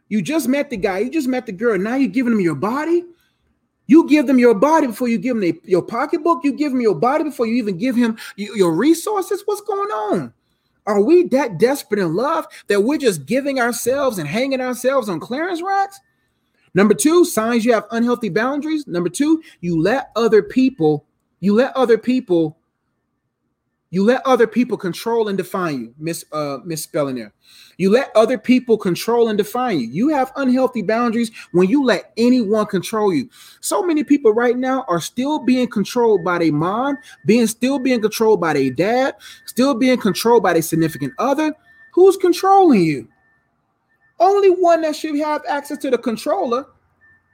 You just met the guy, you just met the girl. Now you're giving them your body. You give them your body before you give them the, your pocketbook. You give them your body before you even give him your resources. What's going on? Are we that desperate in love that we're just giving ourselves and hanging ourselves on clearance racks? Number two, signs you have unhealthy boundaries. Number two, you let other people, you let other people you let other people control and define you, miss uh misspelling there. You let other people control and define you. You have unhealthy boundaries when you let anyone control you. So many people right now are still being controlled by their mom, being still being controlled by their dad, still being controlled by their significant other. Who's controlling you? Only one that should have access to the controller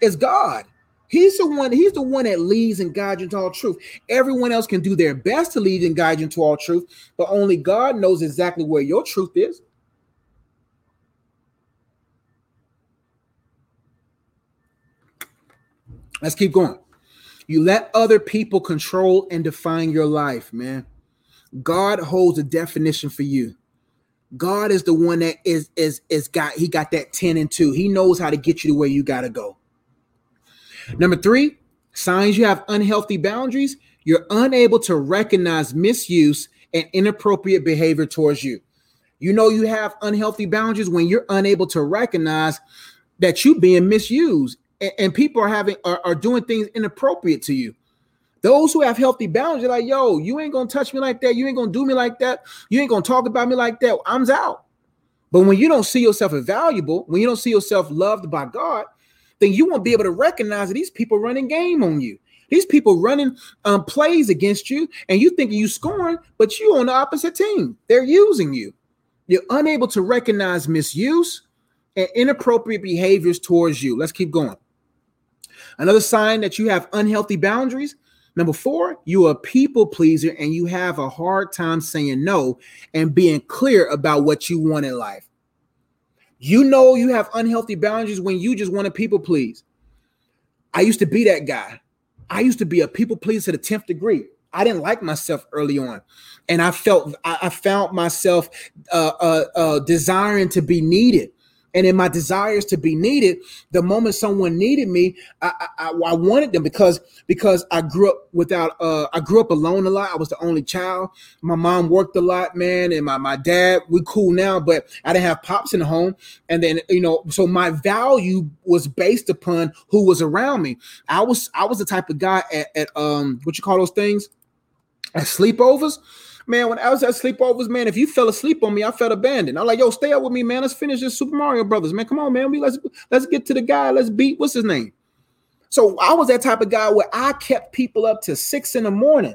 is God. He's the one, he's the one that leads and guides you into all truth. Everyone else can do their best to lead and guide you into all truth, but only God knows exactly where your truth is. Let's keep going. You let other people control and define your life, man. God holds a definition for you. God is the one that is is is got he got that 10 and 2. He knows how to get you to where you got to go. Number three, signs you have unhealthy boundaries. You're unable to recognize misuse and inappropriate behavior towards you. You know you have unhealthy boundaries when you're unable to recognize that you're being misused and, and people are having are, are, doing things inappropriate to you. Those who have healthy boundaries, are like, yo, you ain't gonna touch me like that, you ain't gonna do me like that, you ain't gonna talk about me like that. I'm out. But when you don't see yourself as valuable, when you don't see yourself loved by God, then you won't be able to recognize that these people running game on you. These people running um, plays against you, and you thinking you scoring, but you on the opposite team. They're using you. You're unable to recognize misuse and inappropriate behaviors towards you. Let's keep going. Another sign that you have unhealthy boundaries. Number four, you are a people pleaser and you have a hard time saying no and being clear about what you want in life. You know you have unhealthy boundaries when you just want to people please. I used to be that guy. I used to be a people pleaser to the 10th degree. I didn't like myself early on. And I felt I, I found myself uh, uh, uh, desiring to be needed and in my desires to be needed the moment someone needed me I, I, I, wanted them because because i grew up without uh i grew up alone a lot. I was the only child. My mom worked a lot man and my, my dad we cool now but i didn't have pops in the home. And then you know so my value was based upon who was around me. I was i was the type of guy at, at um what you call those things? At sleepovers Man, when I was at sleepovers, man, if you fell asleep on me, I felt abandoned. I'm like, yo, stay up with me, man. Let's finish this Super Mario Brothers, man. Come on, man. We let's let's get to the guy. Let's beat what's his name. So I was that type of guy where I kept people up to six in the morning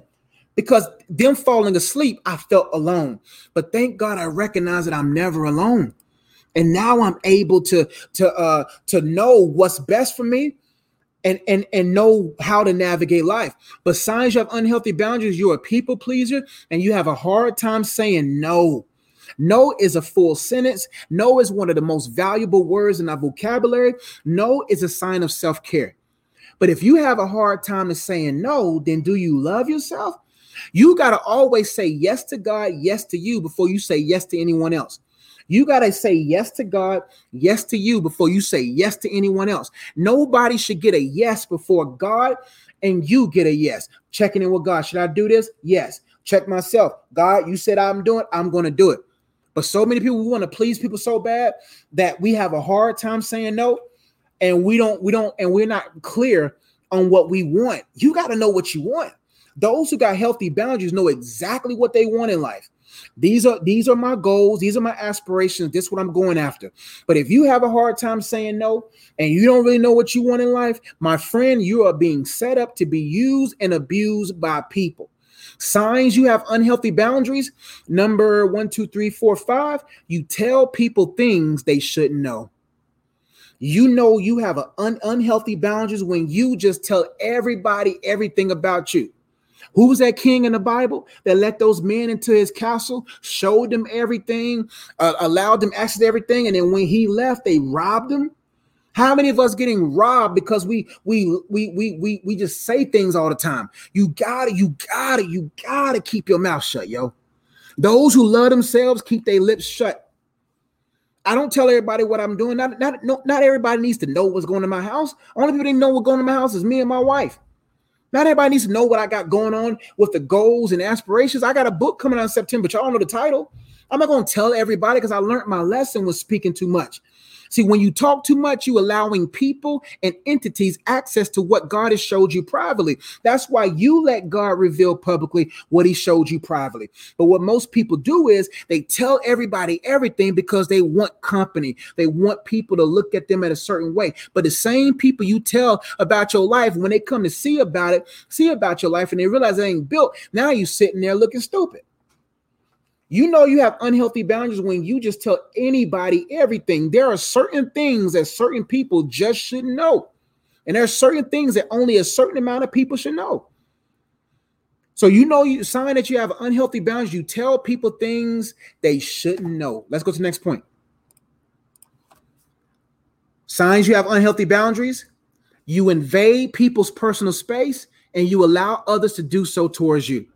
because them falling asleep, I felt alone. But thank God I recognize that I'm never alone. And now I'm able to to uh to know what's best for me and and and know how to navigate life. But signs you have unhealthy boundaries, you're a people pleaser, and you have a hard time saying no. No is a full sentence. No is one of the most valuable words in our vocabulary. No is a sign of self care. But if you have a hard time of saying no, then do you love yourself? You got to always say yes to God, yes to you before you say yes to anyone else. You got to say yes to God, yes to you before you say yes to anyone else. Nobody should get a yes before God and you get a yes. Checking in with God. Should I do this? Yes. Check myself. God, you said I'm doing, I'm going to do it. But so many people we want to please people so bad that we have a hard time saying no and we don't we don't and we're not clear on what we want. You got to know what you want. Those who got healthy boundaries know exactly what they want in life. These are these are my goals, these are my aspirations, this is what I'm going after. But if you have a hard time saying no and you don't really know what you want in life, my friend, you are being set up to be used and abused by people. Signs you have unhealthy boundaries. Number one, two, three, four, five. You tell people things they shouldn't know. You know you have an un- unhealthy boundaries when you just tell everybody everything about you. Who was that king in the Bible that let those men into his castle, showed them everything, uh, allowed them access to everything, and then when he left, they robbed him? How many of us getting robbed because we we we we we we just say things all the time? You gotta, you gotta, you gotta keep your mouth shut, yo. Those who love themselves keep their lips shut. I don't tell everybody what I'm doing. Not, not, no, not everybody needs to know what's going to my house. Only people that know what's going to my house is me and my wife. Not everybody needs to know what I got going on with the goals and aspirations. I got a book coming out in September, y'all know the title. I'm not going to tell everybody because I learned my lesson was speaking too much. See, when you talk too much, you allowing people and entities access to what God has showed you privately. That's why you let God reveal publicly what he showed you privately. But what most people do is they tell everybody everything because they want company. They want people to look at them in a certain way. But the same people you tell about your life, when they come to see about it, see about your life, and they realize it ain't built, now you're sitting there looking stupid. You know you have unhealthy boundaries when you just tell anybody everything. There are certain things that certain people just should know. And there are certain things that only a certain amount of people should know. So you know you sign that you have unhealthy boundaries. You tell people things they shouldn't know. Let's go to the next point. Signs you have unhealthy boundaries. You invade people's personal space and you allow others to do so towards you.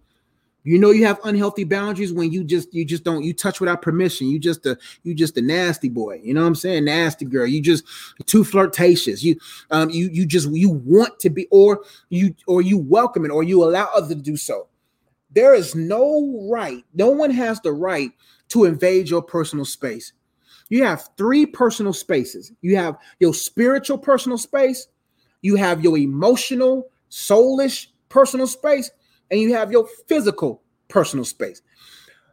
You know you have unhealthy boundaries when you just you just don't you touch without permission. You just a you just a nasty boy. You know what I'm saying? Nasty girl. You just too flirtatious. You um you you just you want to be or you or you welcome it or you allow others to do so. There is no right. No one has the right to invade your personal space. You have three personal spaces. You have your spiritual personal space, you have your emotional, soulish personal space, and you have your physical personal space.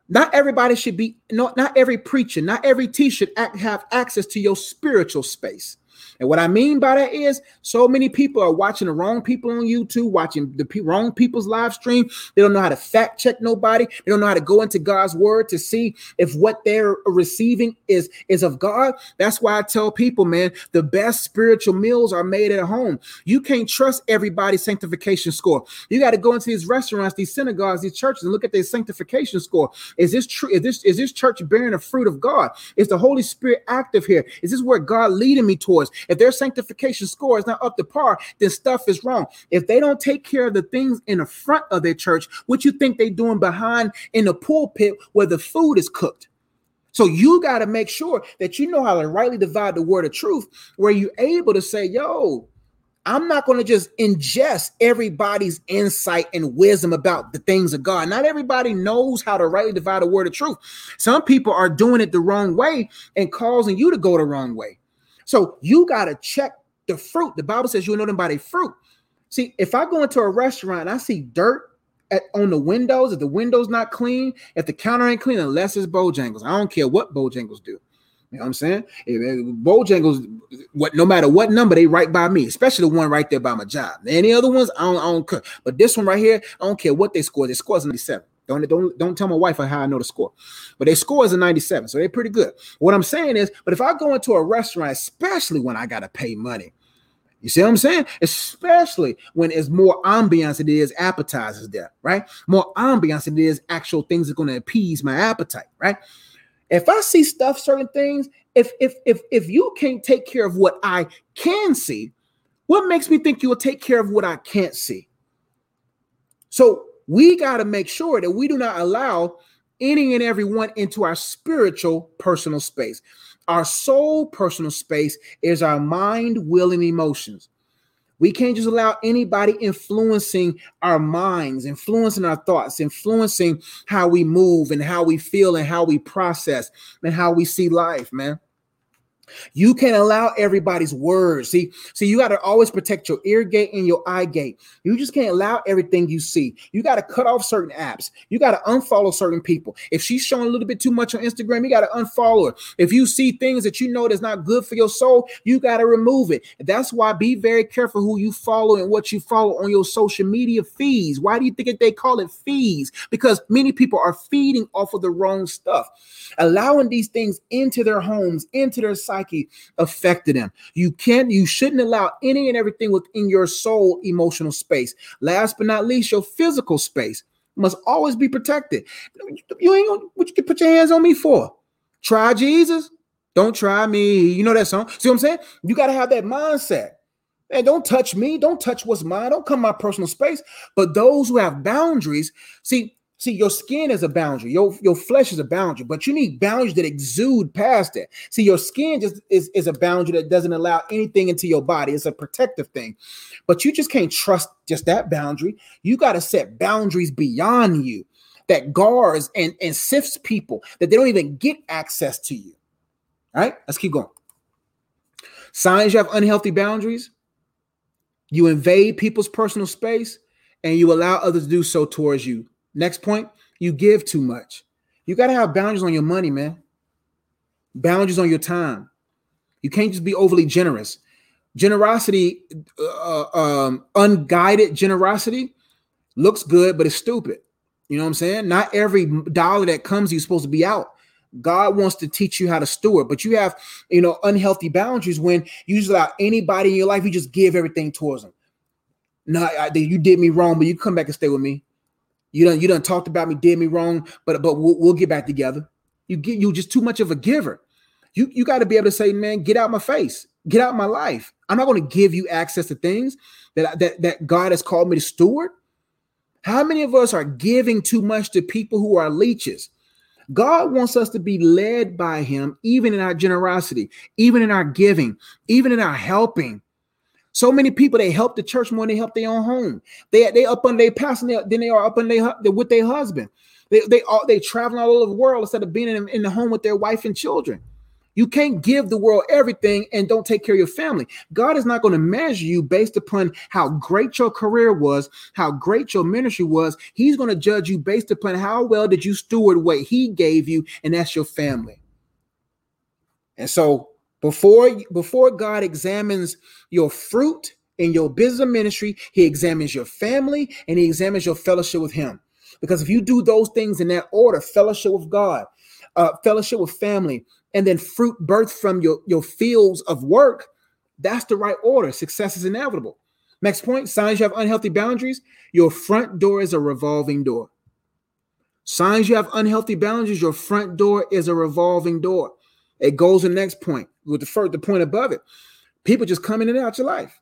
Not everybody should be, not, not every preacher, not every teacher act have access to your spiritual space. And what I mean by that is so many people are watching the wrong people on YouTube, watching the wrong people's live stream. They don't know how to fact check nobody. They don't know how to go into God's word to see if what they're receiving is, is of God. That's why I tell people, man, the best spiritual meals are made at home. You can't trust everybody's sanctification score. You got to go into these restaurants, these synagogues, these churches, and look at their sanctification score. Is this true? Is this is this church bearing the fruit of God? Is the Holy Spirit active here? Is this where God leading me towards? If their sanctification score is not up to par, then stuff is wrong. If they don't take care of the things in the front of their church, what you think they doing behind in the pulpit where the food is cooked? So you got to make sure that you know how to rightly divide the word of truth, where you're able to say, yo, I'm not going to just ingest everybody's insight and wisdom about the things of God. Not everybody knows how to rightly divide the word of truth. Some people are doing it the wrong way and causing you to go the wrong way. So you got to check the fruit. The Bible says you'll know them by their fruit. See, if I go into a restaurant and I see dirt at, on the windows, if the window's not clean, if the counter ain't clean, unless it's Bojangles, I don't care what Bojangles do. You know what I'm saying? Bojangles, what no matter what number they right by me, especially the one right there by my job. Any other ones, I don't, I don't care. But this one right here, I don't care what they score. They scores 97. Don't, don't, don't tell my wife how I know the score. But their score is a 97, so they're pretty good. What I'm saying is, but if I go into a restaurant, especially when I gotta pay money, you see what I'm saying? Especially when it's more ambiance than it is appetizers there, right? More ambiance than it is actual things that are going to appease my appetite, right? If I see stuff, certain things, if if if if you can't take care of what I can see, what makes me think you will take care of what I can't see? So we got to make sure that we do not allow any and everyone into our spiritual personal space. Our soul personal space is our mind, will, and emotions. We can't just allow anybody influencing our minds, influencing our thoughts, influencing how we move and how we feel and how we process and how we see life, man. You can't allow everybody's words. See, see, you got to always protect your ear gate and your eye gate. You just can't allow everything you see. You got to cut off certain apps. You got to unfollow certain people. If she's showing a little bit too much on Instagram, you got to unfollow her. If you see things that you know that's not good for your soul, you got to remove it. That's why be very careful who you follow and what you follow on your social media feeds. Why do you think that they call it feeds? Because many people are feeding off of the wrong stuff, allowing these things into their homes, into their site psyche affected them. You can't, you shouldn't allow any and everything within your soul emotional space. Last but not least, your physical space must always be protected. You ain't gonna, what you can put your hands on me for? Try Jesus. Don't try me. You know that song. See what I'm saying? You got to have that mindset. And don't touch me. Don't touch what's mine. Don't come my personal space. But those who have boundaries, see, See, your skin is a boundary, your, your flesh is a boundary, but you need boundaries that exude past it. See, your skin just is, is a boundary that doesn't allow anything into your body. It's a protective thing. But you just can't trust just that boundary. You got to set boundaries beyond you that guards and, and sifts people that they don't even get access to you. All right, let's keep going. Signs you have unhealthy boundaries. You invade people's personal space and you allow others to do so towards you. Next point, you give too much. You got to have boundaries on your money, man. Boundaries on your time. You can't just be overly generous. Generosity, uh, um, unguided generosity looks good, but it's stupid. You know what I'm saying? Not every dollar that comes, you're supposed to be out. God wants to teach you how to steward, but you have, you know, unhealthy boundaries when you just allow anybody in your life, you just give everything towards them. No, I, you did me wrong, but you come back and stay with me. You done you done talked about me, did me wrong, but but we'll, we'll get back together. You get you just too much of a giver. You you got to be able to say, man, get out my face, get out my life. I'm not going to give you access to things that that that God has called me to steward. How many of us are giving too much to people who are leeches? God wants us to be led by Him, even in our generosity, even in our giving, even in our helping. So many people they help the church more than they help their own home. They they up on their pastor than they are up on their with their husband. They they all they traveling all over the world instead of being in, in the home with their wife and children. You can't give the world everything and don't take care of your family. God is not going to measure you based upon how great your career was, how great your ministry was. He's going to judge you based upon how well did you steward what he gave you, and that's your family. And so before, before God examines your fruit in your business ministry, he examines your family and he examines your fellowship with him. Because if you do those things in that order, fellowship with God, uh, fellowship with family, and then fruit birth from your, your fields of work, that's the right order. Success is inevitable. Next point signs you have unhealthy boundaries. Your front door is a revolving door. Signs you have unhealthy boundaries. Your front door is a revolving door. It goes to the next point with the first the point above it. People just come in and out your life.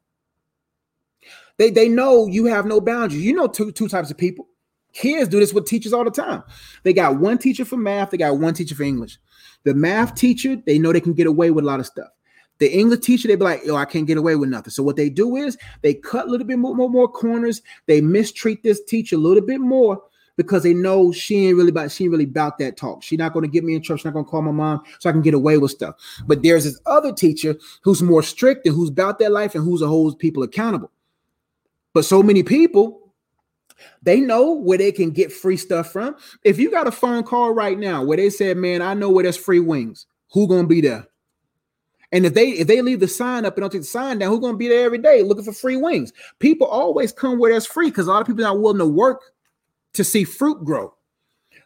They they know you have no boundaries. You know two two types of people. Kids do this with teachers all the time. They got one teacher for math, they got one teacher for English. The math teacher, they know they can get away with a lot of stuff. The English teacher, they be like, yo, I can't get away with nothing. So what they do is they cut a little bit more, more, more corners. They mistreat this teacher a little bit more because they know she ain't really about she ain't really about that talk. She's not going to get me in trouble. She's not going to call my mom so I can get away with stuff. But there's this other teacher who's more strict and who's about that life and who's a holds people accountable. But so many people, they know where they can get free stuff from. If you got a phone call right now where they said, "Man, I know where there's free wings," who gonna be there? And if they if they leave the sign up and don't take the sign down, who's gonna be there every day looking for free wings? People always come where there's free because a lot of people not willing to work to see fruit grow.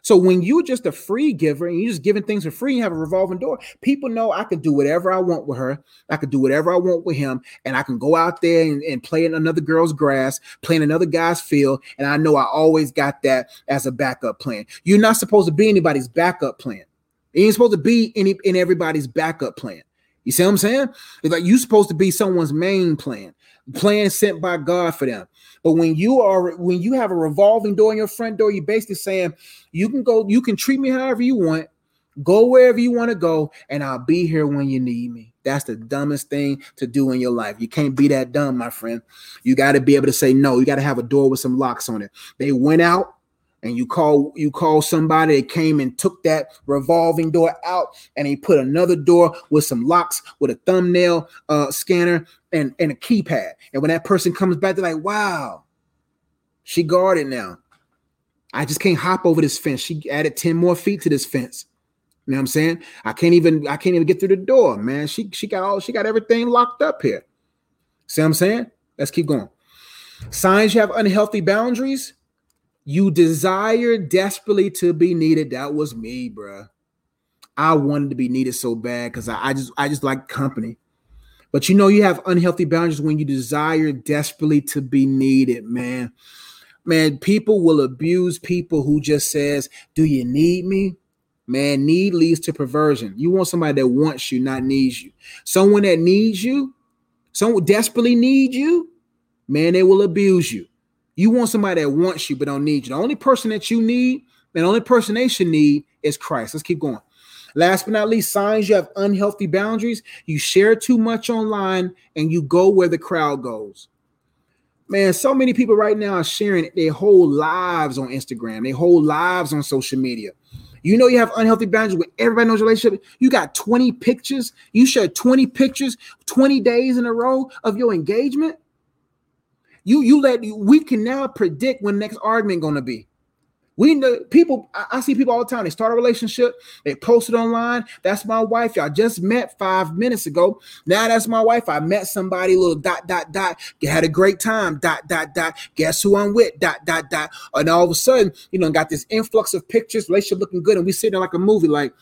So when you're just a free giver and you're just giving things for free, you have a revolving door. People know I can do whatever I want with her. I can do whatever I want with him, and I can go out there and, and play in another girl's grass, play in another guy's field, and I know I always got that as a backup plan. You're not supposed to be anybody's backup plan. You ain't supposed to be any in everybody's backup plan. You see what I'm saying? It's like you're supposed to be someone's main plan, plan sent by God for them. But when you are when you have a revolving door in your front door, you're basically saying you can go, you can treat me however you want, go wherever you want to go, and I'll be here when you need me. That's the dumbest thing to do in your life. You can't be that dumb, my friend. You got to be able to say no. You got to have a door with some locks on it. They went out, and you call you call somebody that came and took that revolving door out and he put another door with some locks with a thumbnail uh, scanner and, and a keypad. And when that person comes back they're like wow she guarded now. I just can't hop over this fence. She added 10 more feet to this fence. You know what i'm saying? I can't even i can't even get through the door man. She she got all she got everything locked up here. See what i'm saying? Let's keep going. Signs you have unhealthy boundaries you desire desperately to be needed. That was me, bruh. I wanted to be needed so bad because I, I just I just like company. But you know, you have unhealthy boundaries when you desire desperately to be needed, man. Man, people will abuse people who just says, "Do you need me?" Man, need leads to perversion. You want somebody that wants you, not needs you. Someone that needs you, someone desperately needs you, man, they will abuse you. You want somebody that wants you but don't need you. The only person that you need, the only person they should need is Christ. Let's keep going. Last but not least, signs you have unhealthy boundaries. You share too much online and you go where the crowd goes. Man, so many people right now are sharing their whole lives on Instagram, their whole lives on social media. You know you have unhealthy boundaries with everybody knows relationship. You got 20 pictures. You share 20 pictures 20 days in a row of your engagement. You you let we can now predict when next argument going to be. We know people. I, I, see people all the time. They start a relationship. They post it online. That's my wife. Y'all just met five minutes ago. Now that's my wife. I met somebody. Little dot dot dot. Had a great time. Dot dot dot. Guess who I'm with? Dot dot dot. And all of a sudden, you know, got this influx of pictures. Relationship looking good, and we sitting there like a movie. Like,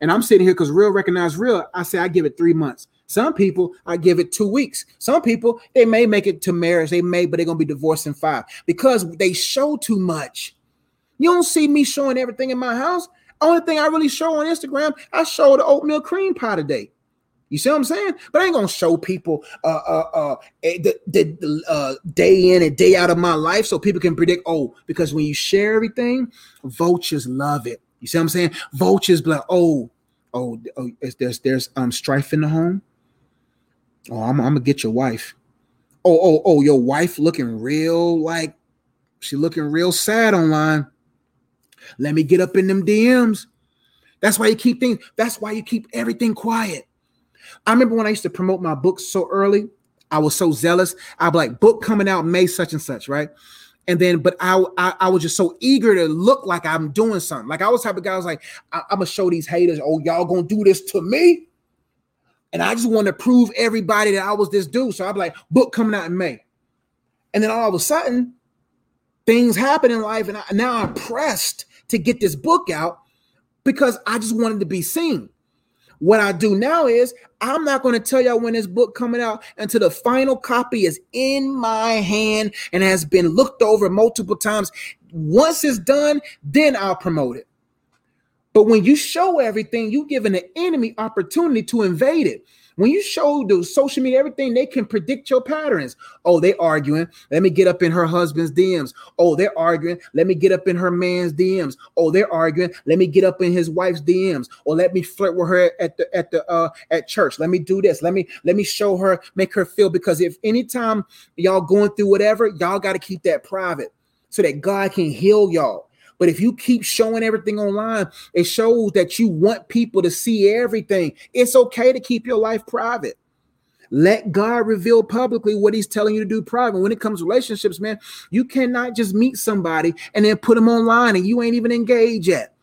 and I'm sitting here because real recognize real. I say I give it three months. Some people, I give it two weeks. Some people, they may make it to marriage. They may, but they're going to be divorced in five because they show too much. You don't see me showing everything in my house. Only thing I really show on Instagram, I show the oatmeal cream pie today. You see what I'm saying? But I ain't gonna show people uh uh uh eh, the, the uh day in and day out of my life so people can predict. Oh, because when you share everything, vultures love it. You see what I'm saying? Vultures like, oh, oh, oh there's there's um strife in the home. Oh, I'm, I'm gonna get your wife. Oh, oh, oh, your wife looking real like she looking real sad online. Let me get up in them DMs. That's why you keep things, that's why you keep everything quiet. I remember when I used to promote my books so early, I was so zealous. I'd be like, book coming out May such and such, right? And then, but I, I, I was just so eager to look like I'm doing something. Like I was type of guy, I was like, I, am gonna show these haters, oh, y'all gonna do this to me? And I just want to prove everybody that I was this dude. So I'm like, book coming out in May. And then all of a sudden, things happen in life, and I, now I'm pressed to get this book out because I just wanted to be seen. What I do now is I'm not going to tell y'all when this book coming out until the final copy is in my hand and has been looked over multiple times. Once it's done, then I'll promote it. But when you show everything, you giving the enemy opportunity to invade it. When you show the social media everything, they can predict your patterns. Oh, they arguing. Let me get up in her husband's DMs. Oh, they're arguing. Let me get up in her man's DMs. Oh, they're arguing. Let me get up in his wife's DMs. Or let me flirt with her at the at the uh at church. Let me do this. Let me let me show her, make her feel because if anytime y'all going through whatever, y'all got to keep that private so that God can heal y'all. But if you keep showing everything online, it shows that you want people to see everything. It's okay to keep your life private. Let God reveal publicly what He's telling you to do private. When it comes to relationships, man, you cannot just meet somebody and then put them online and you ain't even engaged yet.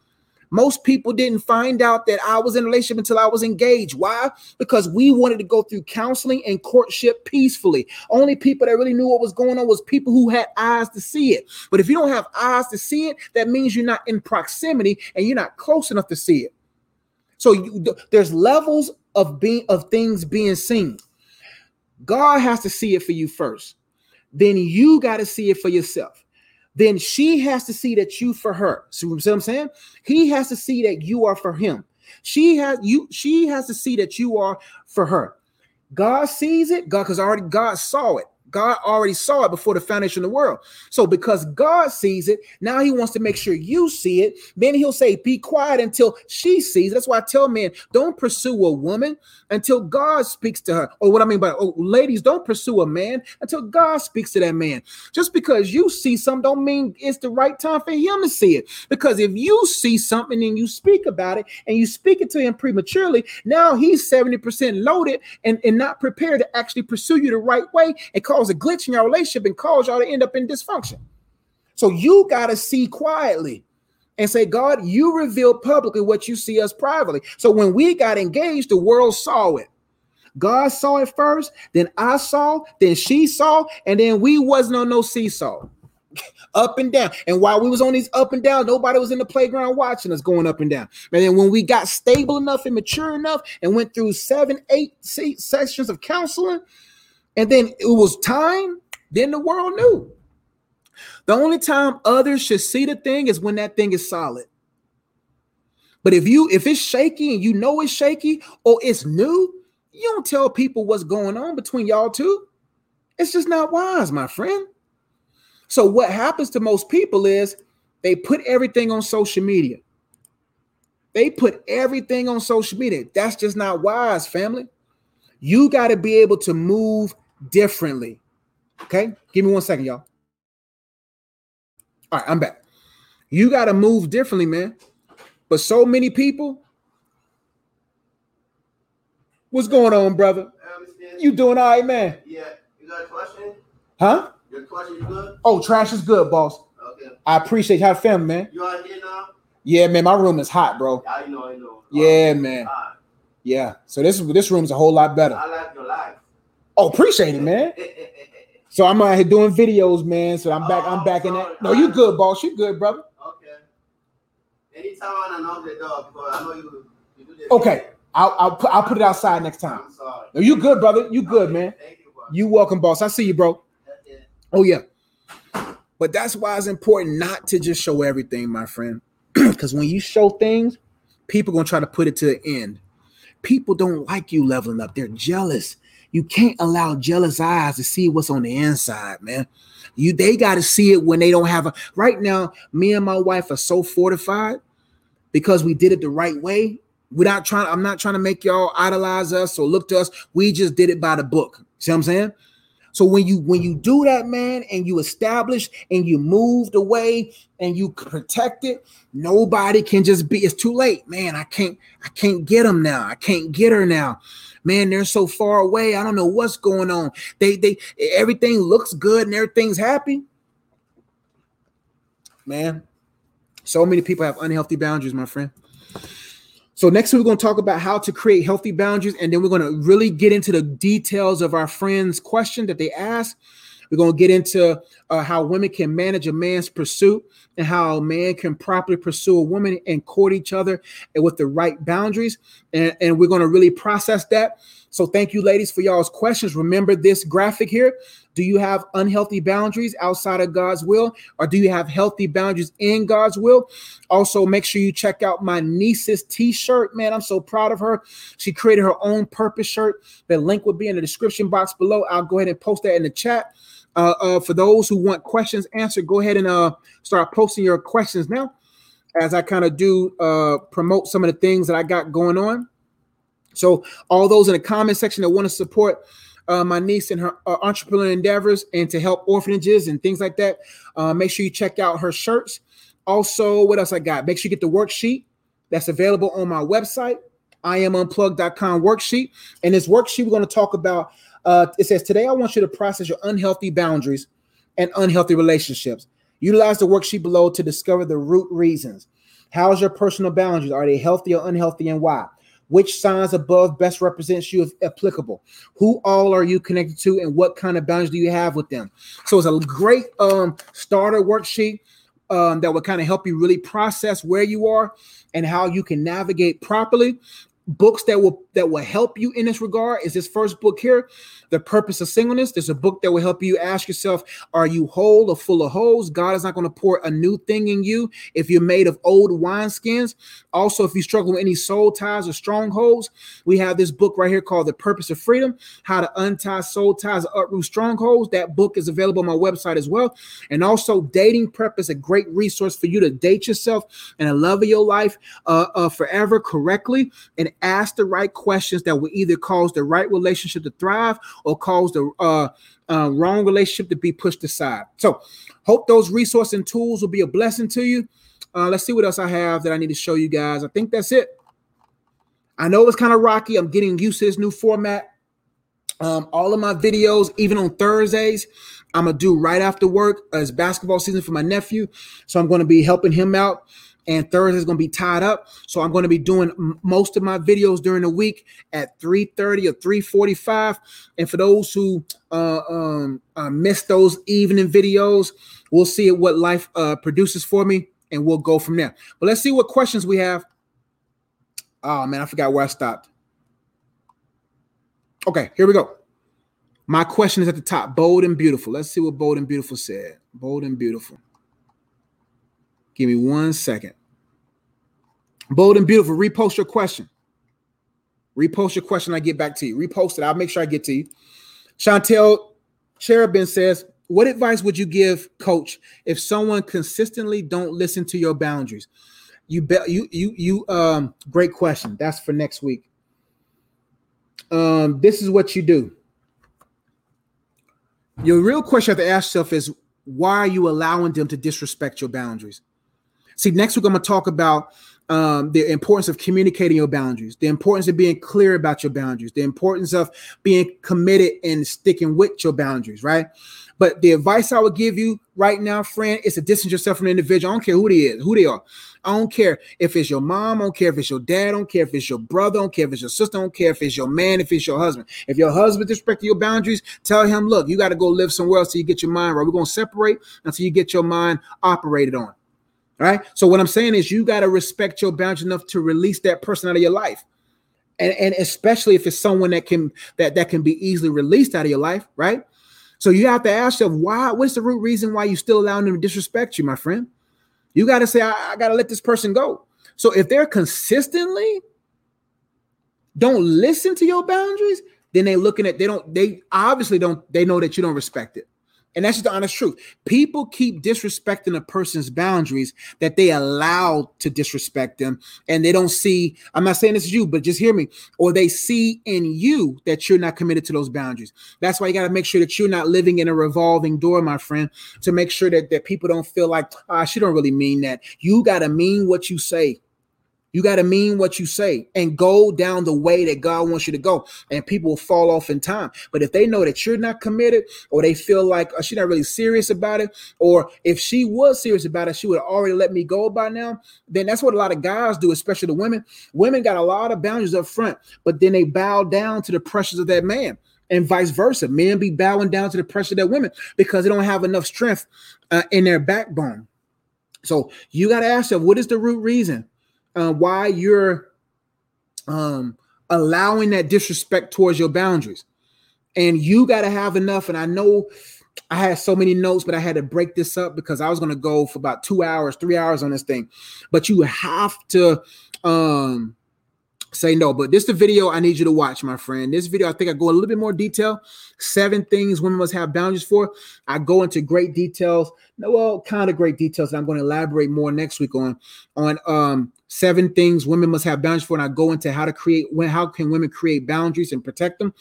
Most people didn't find out that I was in a relationship until I was engaged. Why? Because we wanted to go through counseling and courtship peacefully. Only people that really knew what was going on was people who had eyes to see it. But if you don't have eyes to see it, that means you're not in proximity and you're not close enough to see it. So you, there's levels of being of things being seen. God has to see it for you first. Then you got to see it for yourself then she has to see that you for her. See what I'm saying? He has to see that you are for him. She has you, she has to see that you are for her. God sees it, God, because already God saw it. God already saw it before the foundation of the world. So because God sees it, now he wants to make sure you see it. Then he'll say, be quiet until she sees. That's why I tell men, don't pursue a woman until God speaks to her. Or what I mean by oh, ladies, don't pursue a man until God speaks to that man. Just because you see something don't mean it's the right time for him to see it. Because if you see something and you speak about it and you speak it to him prematurely, now he's 70% loaded and, and not prepared to actually pursue you the right way and cause a glitch in your relationship and cause y'all to end up in dysfunction. So you got to see quietly and say, God, you reveal publicly what you see us privately. So when we got engaged, the world saw it. God saw it first, then I saw, then she saw, and then we wasn't on no seesaw. up and down. And while we was on these up and down, nobody was in the playground watching us going up and down. And then when we got stable enough and mature enough and went through seven, eight sessions of counseling, and then it was time, then the world knew. The only time others should see the thing is when that thing is solid. But if you if it's shaky and you know it's shaky or it's new, you don't tell people what's going on between y'all two. It's just not wise, my friend. So what happens to most people is they put everything on social media. They put everything on social media. That's just not wise, family. You got to be able to move differently. Okay? Give me one second, y'all. All right, I'm back. You got to move differently, man. But so many people. What's going on, brother? You doing all right, man? Yeah. You got a question? Huh? Your question is good? Oh, trash is good, boss. Okay. I appreciate how family, man. You out here now? Yeah, man. My room is hot, bro. I know, I know. Yeah, man. Yeah. So this this room's a whole lot better. I like your life. Oh, appreciate it, man. So I'm out here doing videos, man. So I'm back. I'm Oh, back in sorry. that. No, you good, boss. You good, brother. okay. Anytime I knock the door, because I know you, you do this. Okay. I'll I'll put I'll put it outside next time. I'm sorry. No, you good, brother. You good, man. Thank you. You welcome, boss. I see you, bro. Oh yeah. But that's why it's important not to just show everything, my friend. Because when you show things, people gonna try to put it to the end. People don't like you leveling up. They're jealous. You can't allow jealous eyes to see what's on the inside, man. You they got to see it when they don't have a right now. Me and my wife are so fortified because we did it the right way. We're trying, I'm not trying to make y'all idolize us or look to us. We just did it by the book. See what I'm saying? So when you when you do that, man, and you establish and you moved away and you protect it, nobody can just be. It's too late, man. I can't I can't get them now. I can't get her now, man. They're so far away. I don't know what's going on. They they everything looks good and everything's happy, man. So many people have unhealthy boundaries, my friend. So next we're going to talk about how to create healthy boundaries, and then we're going to really get into the details of our friend's question that they asked. We're going to get into uh, how women can manage a man's pursuit and how a man can properly pursue a woman and court each other and with the right boundaries. And, and we're going to really process that. So thank you, ladies, for y'all's questions. Remember this graphic here. Do you have unhealthy boundaries outside of God's will, or do you have healthy boundaries in God's will? Also, make sure you check out my niece's t-shirt. Man, I'm so proud of her. She created her own purpose shirt. The link will be in the description box below. I'll go ahead and post that in the chat. Uh, uh, for those who want questions answered, go ahead and uh, start posting your questions now as I kind of do uh, promote some of the things that I got going on. So, all those in the comment section that want to support uh, my niece and her uh, entrepreneur endeavors and to help orphanages and things like that, uh, make sure you check out her shirts. Also, what else I got? Make sure you get the worksheet that's available on my website, iamunplugged.com worksheet. And this worksheet, we're going to talk about. Uh, it says, Today I want you to process your unhealthy boundaries and unhealthy relationships. Utilize the worksheet below to discover the root reasons. How's your personal boundaries? Are they healthy or unhealthy and why? Which signs above best represents you if applicable? Who all are you connected to and what kind of boundaries do you have with them? So it's a great um, starter worksheet um, that will kind of help you really process where you are and how you can navigate properly. Books that will that will help you in this regard is this first book here, The Purpose of Singleness. There's a book that will help you ask yourself, are you whole or full of holes? God is not going to pour a new thing in you if you're made of old wineskins. Also, if you struggle with any soul ties or strongholds, we have this book right here called The Purpose of Freedom, How to Untie Soul Ties and Uproot Strongholds. That book is available on my website as well. And also, Dating Prep is a great resource for you to date yourself and a love of your life uh, uh, forever correctly and ask the right questions that will either cause the right relationship to thrive or cause the uh, uh, wrong relationship to be pushed aside. So, hope those resources and tools will be a blessing to you. Uh, let's see what else I have that I need to show you guys. I think that's it. I know it's kind of rocky. I'm getting used to this new format. Um, all of my videos, even on Thursdays, I'm gonna do right after work as basketball season for my nephew. So I'm gonna be helping him out and Thursday is going to be tied up. So I'm going to be doing most of my videos during the week at 3:30 or 3:45. And for those who uh, um, uh, miss those evening videos, we'll see what life uh, produces for me, and we'll go from there. But let's see what questions we have. Oh man, I forgot where I stopped. Okay, here we go. My question is at the top. Bold and beautiful. Let's see what bold and beautiful said. Bold and beautiful. Give me one second. Bold and beautiful. Repost your question. Repost your question. I get back to you. Repost it. I'll make sure I get to you. Chantel Cherubin says, "What advice would you give, Coach, if someone consistently don't listen to your boundaries?" You bet. You you you. Um, great question. That's for next week. Um, this is what you do. Your real question you have to ask yourself is, why are you allowing them to disrespect your boundaries? See, next week I'm going to talk about um, the importance of communicating your boundaries, the importance of being clear about your boundaries, the importance of being committed and sticking with your boundaries, right? But the advice I would give you right now, friend, is to distance yourself from the individual. I don't care who they is, who they are. I don't care if it's your mom, I don't care if it's your dad, I don't care if it's your brother, I don't care if it's your sister, I don't care if it's your man, if it's your husband. If your husband disrespecting your boundaries, tell him, look, you got to go live somewhere else till you get your mind right. We're gonna separate until you get your mind operated on. Right. So what I'm saying is you got to respect your boundaries enough to release that person out of your life. And, and especially if it's someone that can that that can be easily released out of your life, right? So you have to ask yourself, why? What's the root reason why you still allowing them to disrespect you, my friend? You got to say, I, I got to let this person go. So if they're consistently don't listen to your boundaries, then they looking at they don't they obviously don't they know that you don't respect it. And that's just the honest truth. People keep disrespecting a person's boundaries that they allow to disrespect them. And they don't see, I'm not saying this is you, but just hear me, or they see in you that you're not committed to those boundaries. That's why you got to make sure that you're not living in a revolving door, my friend, to make sure that, that people don't feel like, ah, she don't really mean that. You got to mean what you say. You got to mean what you say and go down the way that God wants you to go. And people will fall off in time. But if they know that you're not committed or they feel like oh, she's not really serious about it, or if she was serious about it, she would already let me go by now, then that's what a lot of guys do, especially the women. Women got a lot of boundaries up front, but then they bow down to the pressures of that man and vice versa. Men be bowing down to the pressure of that women because they don't have enough strength uh, in their backbone. So you got to ask yourself, what is the root reason? Uh, why you're um, allowing that disrespect towards your boundaries. And you got to have enough. And I know I had so many notes, but I had to break this up because I was going to go for about two hours, three hours on this thing. But you have to um, say no. But this is the video I need you to watch, my friend. This video, I think I go a little bit more detail. Seven things women must have boundaries for. I go into great details. Well, kind of great details. I'm going to elaborate more next week on on um seven things women must have boundaries for and i go into how to create when how can women create boundaries and protect them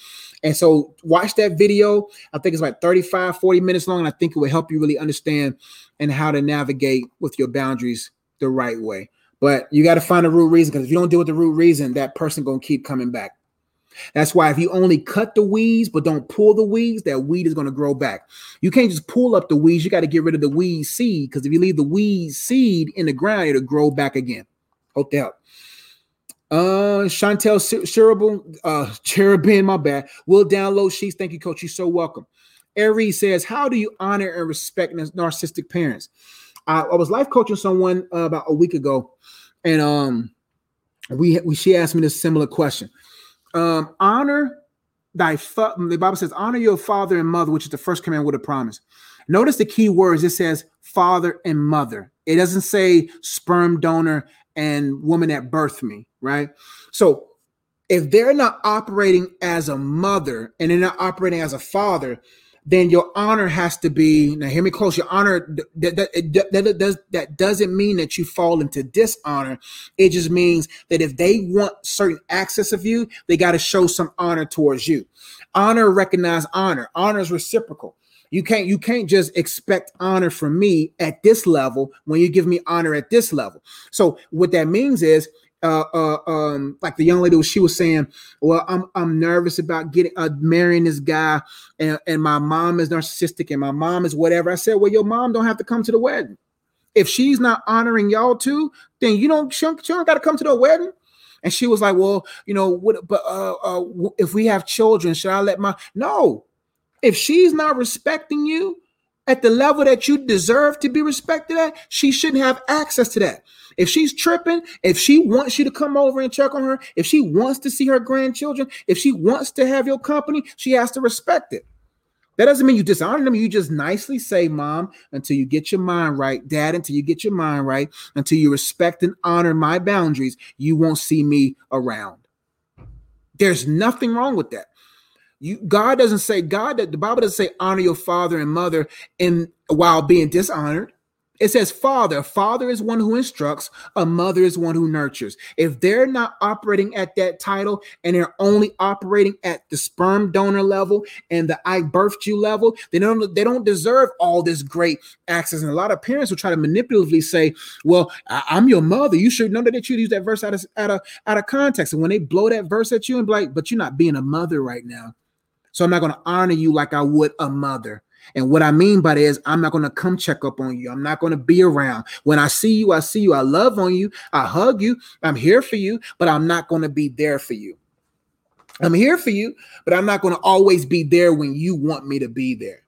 and so watch that video i think it's like 35 40 minutes long and i think it will help you really understand and how to navigate with your boundaries the right way but you got to find a root reason because if you don't deal with the root reason that person gonna keep coming back that's why if you only cut the weeds but don't pull the weeds, that weed is going to grow back. You can't just pull up the weeds. You got to get rid of the weed seed because if you leave the weed seed in the ground, it'll grow back again. Hope that Uh, Chantel Cherubin, uh, Cherubin, my bad. Will download sheets. Thank you, coach. You're so welcome. Ari says, How do you honor and respect narcissistic parents? I, I was life coaching someone uh, about a week ago, and um, we, we she asked me this similar question. Um, honor thy fa- the Bible says, honor your father and mother, which is the first command with a promise. Notice the key words. It says father and mother. It doesn't say sperm donor and woman that birthed me, right? So if they're not operating as a mother and they're not operating as a father, then your honor has to be now hear me close your honor that, that, that, does, that doesn't mean that you fall into dishonor. It just means that if they want certain access of you they got to show some honor towards you. Honor recognize honor. Honor is reciprocal you can't you can't just expect honor from me at this level when you give me honor at this level. So what that means is uh, uh, um, like the young lady, she was saying, "Well, I'm I'm nervous about getting uh, marrying this guy, and, and my mom is narcissistic, and my mom is whatever." I said, "Well, your mom don't have to come to the wedding. If she's not honoring y'all too, then you don't she don't, don't got to come to the wedding." And she was like, "Well, you know, what? But uh, uh, if we have children, should I let my no? If she's not respecting you at the level that you deserve to be respected at, she shouldn't have access to that. If she's tripping, if she wants you to come over and check on her, if she wants to see her grandchildren, if she wants to have your company, she has to respect it. That doesn't mean you dishonor them. You just nicely say, Mom, until you get your mind right, Dad, until you get your mind right, until you respect and honor my boundaries, you won't see me around. There's nothing wrong with that. You God doesn't say God that the Bible doesn't say honor your father and mother in while being dishonored. It says father. Father is one who instructs, a mother is one who nurtures. If they're not operating at that title and they're only operating at the sperm donor level and the I birthed you level, they don't they don't deserve all this great access. And a lot of parents will try to manipulatively say, Well, I, am your mother. You should know that they you use that verse out of out of out of context. And when they blow that verse at you and be like, but you're not being a mother right now. So I'm not going to honor you like I would a mother. And what I mean by that is, I'm not going to come check up on you. I'm not going to be around. When I see you, I see you. I love on you. I hug you. I'm here for you, but I'm not going to be there for you. I'm here for you, but I'm not going to always be there when you want me to be there.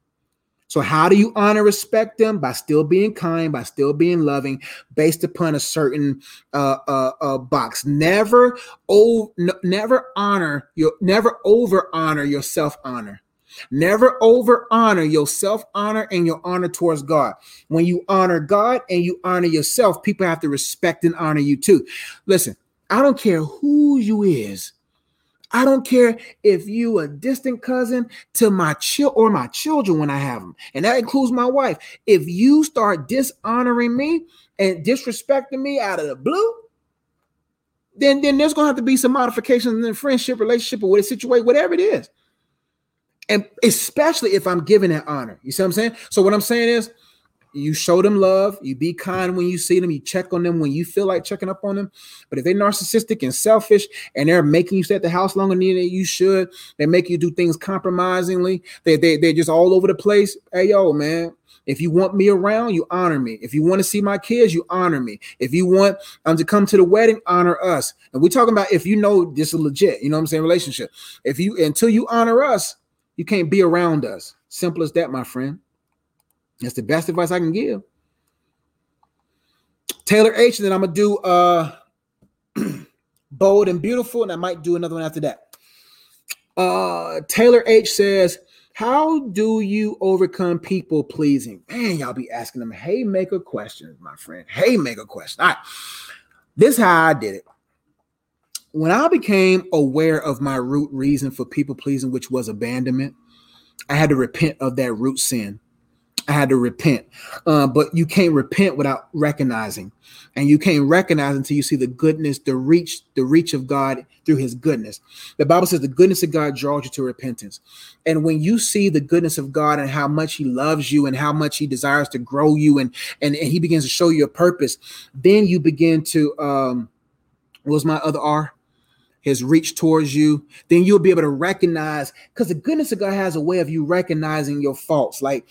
So, how do you honor, respect them? By still being kind, by still being loving, based upon a certain uh, uh, uh, box. Never, oh, never honor your, never over honor your self honor. Never over honor your self honor and your honor towards God. When you honor God and you honor yourself, people have to respect and honor you too. Listen, I don't care who you is. I don't care if you a distant cousin to my child or my children when I have them, and that includes my wife. If you start dishonoring me and disrespecting me out of the blue, then then there's gonna have to be some modifications in the friendship, relationship, or what situation, whatever it is. And especially if I'm giving that honor. You see what I'm saying? So what I'm saying is you show them love, you be kind when you see them, you check on them when you feel like checking up on them. But if they're narcissistic and selfish and they're making you stay at the house longer than you should, they make you do things compromisingly, they, they, they're just all over the place. Hey, yo, man, if you want me around, you honor me. If you want to see my kids, you honor me. If you want um, to come to the wedding, honor us. And we're talking about if you know this is legit, you know what I'm saying, relationship. If you until you honor us, you can't be around us. Simple as that, my friend. That's the best advice I can give. Taylor H, and then I'm gonna do uh bold and beautiful, and I might do another one after that. Uh Taylor H says, How do you overcome people pleasing? Man, y'all be asking them haymaker questions, my friend. Haymaker question. All right. This is how I did it. When I became aware of my root reason for people pleasing, which was abandonment, I had to repent of that root sin. I had to repent. Uh, but you can't repent without recognizing. And you can't recognize until you see the goodness, the reach, the reach of God through his goodness. The Bible says the goodness of God draws you to repentance. And when you see the goodness of God and how much he loves you and how much he desires to grow you and and, and he begins to show you a purpose, then you begin to um what was my other R? his reach towards you, then you'll be able to recognize because the goodness of God has a way of you recognizing your faults. Like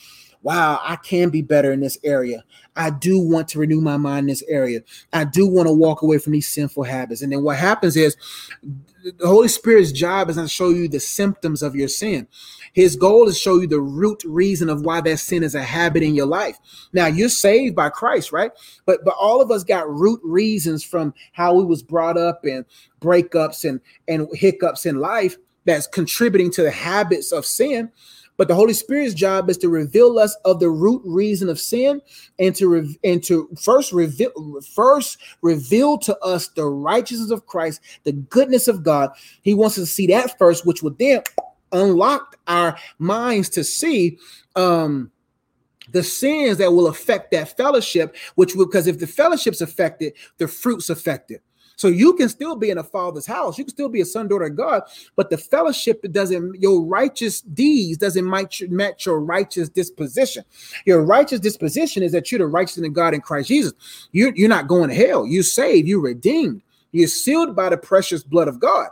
wow, I can be better in this area. I do want to renew my mind in this area. I do want to walk away from these sinful habits. And then what happens is the Holy Spirit's job is not to show you the symptoms of your sin. His goal is to show you the root reason of why that sin is a habit in your life. Now you're saved by Christ, right? But but all of us got root reasons from how we was brought up and breakups and and hiccups in life that's contributing to the habits of sin. But the Holy Spirit's job is to reveal us of the root reason of sin and to re- and to first reveal first reveal to us the righteousness of Christ, the goodness of God. He wants us to see that first, which would then unlock our minds to see um the sins that will affect that fellowship, which will because if the fellowship's affected, the fruit's affected. So you can still be in a father's house. You can still be a son, daughter of God, but the fellowship doesn't, your righteous deeds doesn't match, match your righteous disposition. Your righteous disposition is that you're the righteous in God in Christ Jesus. You're, you're not going to hell. You're saved. You're redeemed. You're sealed by the precious blood of God.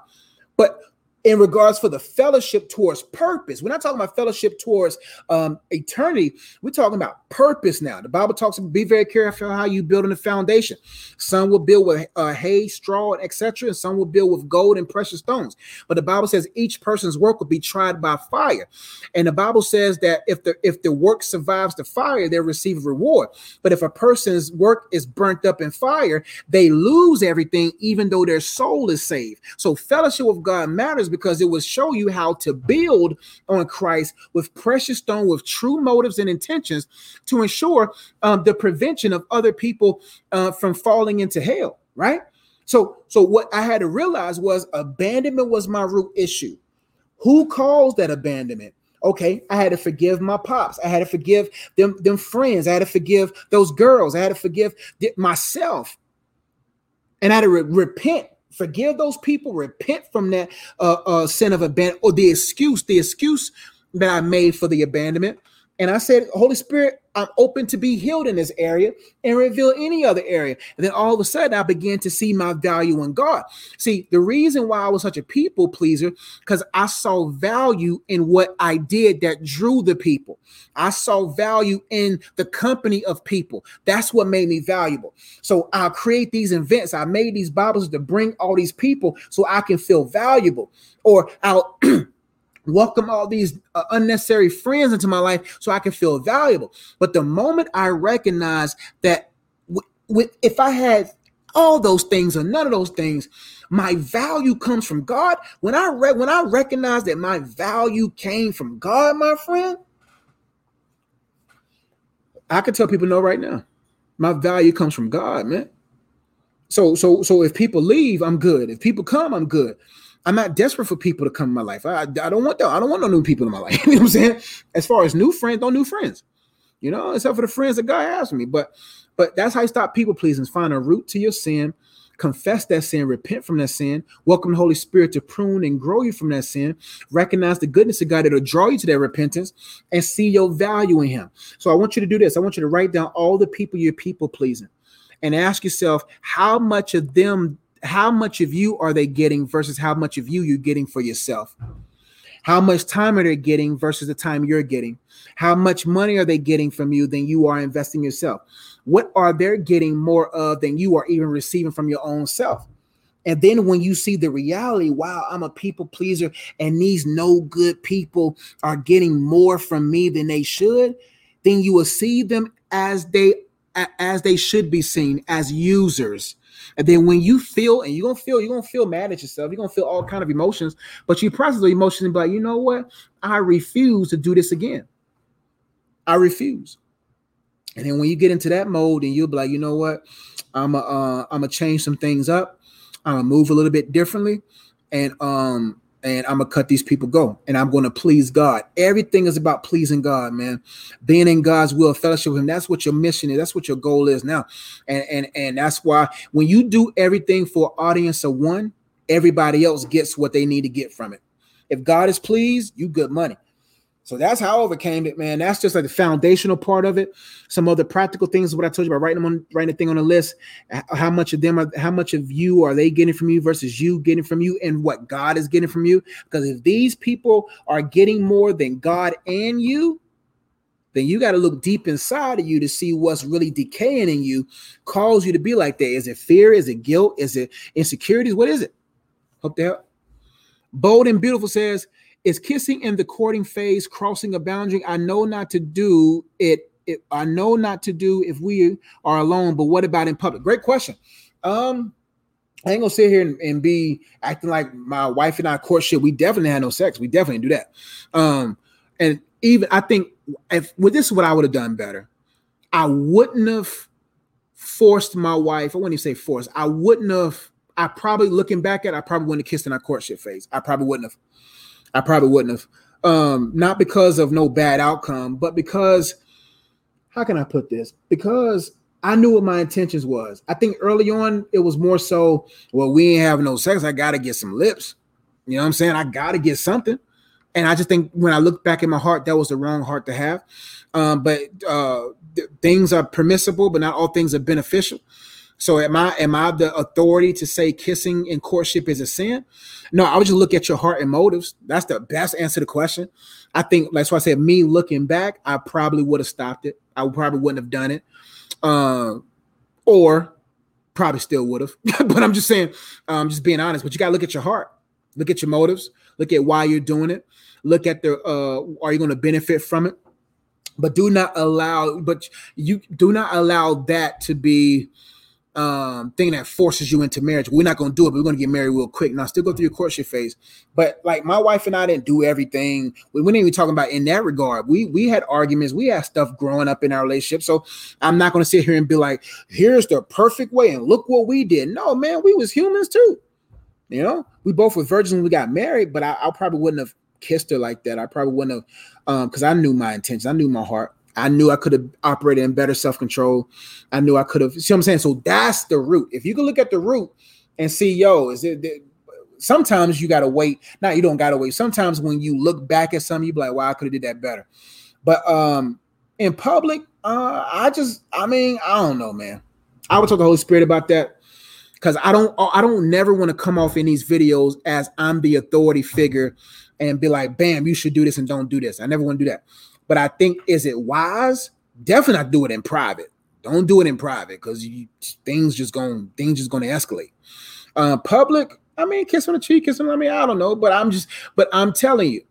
But in regards for the fellowship towards purpose. We're not talking about fellowship towards um, eternity. We're talking about purpose now. The Bible talks about be very careful how you build in the foundation. Some will build with uh, hay, straw, etc., and some will build with gold and precious stones. But the Bible says each person's work will be tried by fire, and the Bible says that if the if the work survives the fire, they'll receive a reward. But if a person's work is burnt up in fire, they lose everything, even though their soul is saved. So fellowship with God matters because it will show you how to build on Christ with precious stone, with true motives and intentions to ensure um, the prevention of other people uh, from falling into hell. Right. So, so what I had to realize was abandonment was my root issue. Who caused that abandonment? okay i had to forgive my pops i had to forgive them them friends i had to forgive those girls i had to forgive myself and i had to re- repent forgive those people, repent from that uh, uh, sin of abandonment or the excuse, the excuse that I made for the abandonment. And I said, Holy Spirit, I'm open to be healed in this area and reveal any other area. And then all of a sudden, I began to see my value in God. See, the reason why I was such a people pleaser, because I saw value in what I did that drew the people. I saw value in the company of people. That's what made me valuable. So I'll create these events. I made these Bibles to bring all these people so I can feel valuable. Or I'll welcome all these uh, unnecessary friends into my life so I can feel valuable. But the moment I recognize that w- with if I had all those things or none of those things, my value comes from God. When I re- when I recognize that my value came from God, my friend, I can tell people no right now. My value comes from God, man. So so so if people leave, I'm good. If people come, I'm good. I'm not desperate for people to come in my life. I, I don't want. I don't want no new people in my life. you know what I'm saying? As far as new friends, no new friends. You know, except for the friends that God has for me. But but that's how you stop people pleasing. Find a root to your sin, confess that sin, repent from that sin, welcome the Holy Spirit to prune and grow you from that sin, recognize the goodness of God that'll draw you to that repentance, and see your value in Him. So I want you to do this. I want you to write down all the people you're people pleasing and ask yourself how much of them how much of you are they getting versus how much of you you're getting for yourself? How much time are they getting versus the time you're getting? How much money are they getting from you than you are investing yourself? What are they getting more of than you are even receiving from your own self? And then when you see the reality, wow, I'm a people pleaser, and these no good people are getting more from me than they should, then you will see them as they as they should be seen as users and then when you feel, and you're gonna feel, you're gonna feel mad at yourself, you're gonna feel all kind of emotions, but you process the emotions and be like, you know what? I refuse to do this again. I refuse. And then when you get into that mode, and you'll be like, you know what? I'm a, uh, I'm gonna change some things up. I'm gonna move a little bit differently, and um, and I'm gonna cut these people go, and I'm gonna please God. Everything is about pleasing God, man. Being in God's will, fellowship with Him. That's what your mission is. That's what your goal is now, and and and that's why when you do everything for audience of one, everybody else gets what they need to get from it. If God is pleased, you good money. So that's how I overcame it, man. That's just like the foundational part of it. Some other practical things, what I told you about writing them on writing a thing on a list. How much of them are how much of you are they getting from you versus you getting from you, and what God is getting from you. Because if these people are getting more than God and you, then you got to look deep inside of you to see what's really decaying in you, cause you to be like that. Is it fear? Is it guilt? Is it insecurities? What is it? Hope that. Bold and beautiful says, "Is kissing in the courting phase crossing a boundary? I know not to do it. it I know not to do if we are alone. But what about in public? Great question. Um, I ain't gonna sit here and, and, be acting like my wife and I courtship. We definitely had no sex. We definitely do that. Um, and even I think if well, this is what I would have done better. I wouldn't have forced my wife. I wouldn't even say forced. I wouldn't have. I probably looking back at. I probably wouldn't have kissed in our courtship phase. I probably wouldn't have. I probably wouldn't have. Um, not because of no bad outcome, but because how can I put this? Because I knew what my intentions was. I think early on it was more so, well, we ain't having no sex. I gotta get some lips. You know what I'm saying? I gotta get something. And I just think when I look back in my heart, that was the wrong heart to have. Um, but uh, th- things are permissible, but not all things are beneficial. So am I am I the authority to say kissing in courtship is a sin? No, I would just look at your heart and motives. That's the best answer to the question. I think that's why I said me looking back, I probably would have stopped it. I probably wouldn't have done it. Uh, or probably still would have. but I'm just saying, I'm um, just being honest. But you gotta look at your heart, look at your motives, look at why you're doing it look at the uh are you to benefit from it but do not allow but you do not allow that to be um thing that forces you into marriage. We're not going to do it but we're going to get married real quick. Now still go through your courtship phase but like my wife and i didn't do everything. We weren't even talking about in that regard. We we had arguments. We had stuff growing up in our relationship. So i'm not going to sit here and be like here's the perfect way and look what we did. No man we was humans too. You know? We both were virgins when we got married but i, I probably wouldn't have kissed her like that, I probably wouldn't have, um, because I knew my intentions, I knew my heart. I knew I could have operated in better self control. I knew I could have. See what I'm saying? So that's the root. If you can look at the root and see, yo, is it? Sometimes you gotta wait. Not you don't gotta wait. Sometimes when you look back at something, you be like, "Wow, I could have did that better." But um, in public, uh, I just, I mean, I don't know, man. I would talk to the Holy Spirit about that because I don't, I don't never want to come off in these videos as I'm the authority figure and be like, bam, you should do this and don't do this. I never want to do that. But I think, is it wise? Definitely not do it in private. Don't do it in private because things just going things just to escalate. Uh, public, I mean, kiss on the cheek, kiss on. I mean, I don't know, but I'm just, but I'm telling you,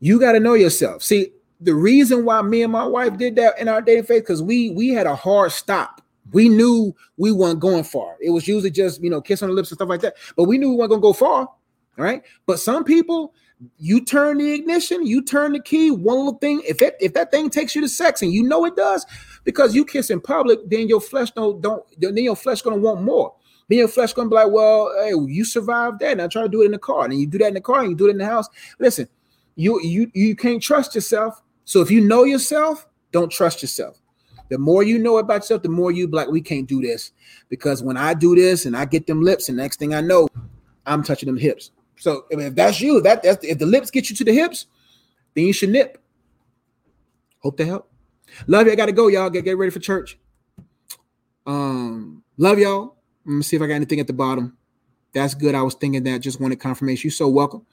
you got to know yourself. See, the reason why me and my wife did that in our dating phase because we we had a hard stop. We knew we weren't going far. It was usually just you know kiss on the lips and stuff like that, but we knew we weren't gonna go far. Right? But some people you turn the ignition, you turn the key, one little thing. If it if that thing takes you to sex, and you know it does, because you kiss in public, then your flesh don't don't then your flesh gonna want more. Then your flesh gonna be like, well, hey, you survived that. Now try to do it in the car. And you do that in the car, and you do it in the house. Listen, you you you can't trust yourself. So if you know yourself, don't trust yourself. The more you know about yourself, the more you like, we can't do this. Because when I do this and I get them lips, and next thing I know, I'm touching them hips. So I mean, if that's you, that that's if the lips get you to the hips, then you should nip. Hope to help. Love you. I gotta go, y'all. Get get ready for church. Um, love y'all. Let me see if I got anything at the bottom. That's good. I was thinking that. Just wanted confirmation. You so welcome.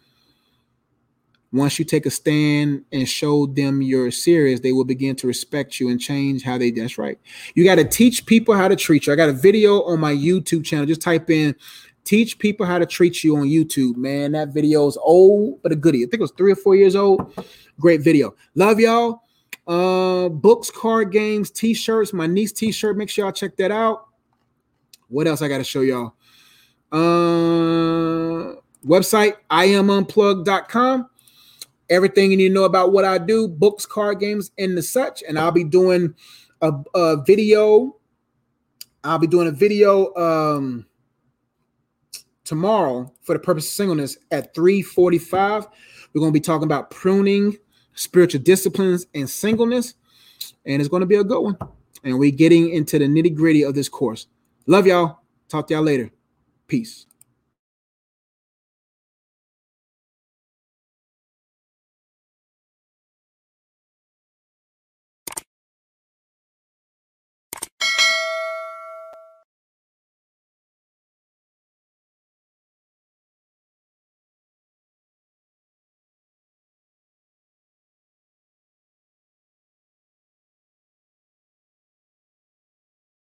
Once you take a stand and show them you're serious, they will begin to respect you and change how they. That's right. You got to teach people how to treat you. I got a video on my YouTube channel. Just type in Teach people how to treat you on YouTube, man. That video is old, but a goodie. I think it was three or four years old. Great video. Love y'all. Uh, books, card games, t-shirts. My niece t-shirt. Make sure y'all check that out. What else I got to show y'all? Uh, website iamunplugged.com. Everything you need to know about what I do, books, card games, and the such. And I'll be doing a, a video. I'll be doing a video. Um, tomorrow for the purpose of singleness at 345 we're going to be talking about pruning spiritual disciplines and singleness and it's going to be a good one. And we're getting into the nitty gritty of this course. Love y'all. Talk to y'all later. Peace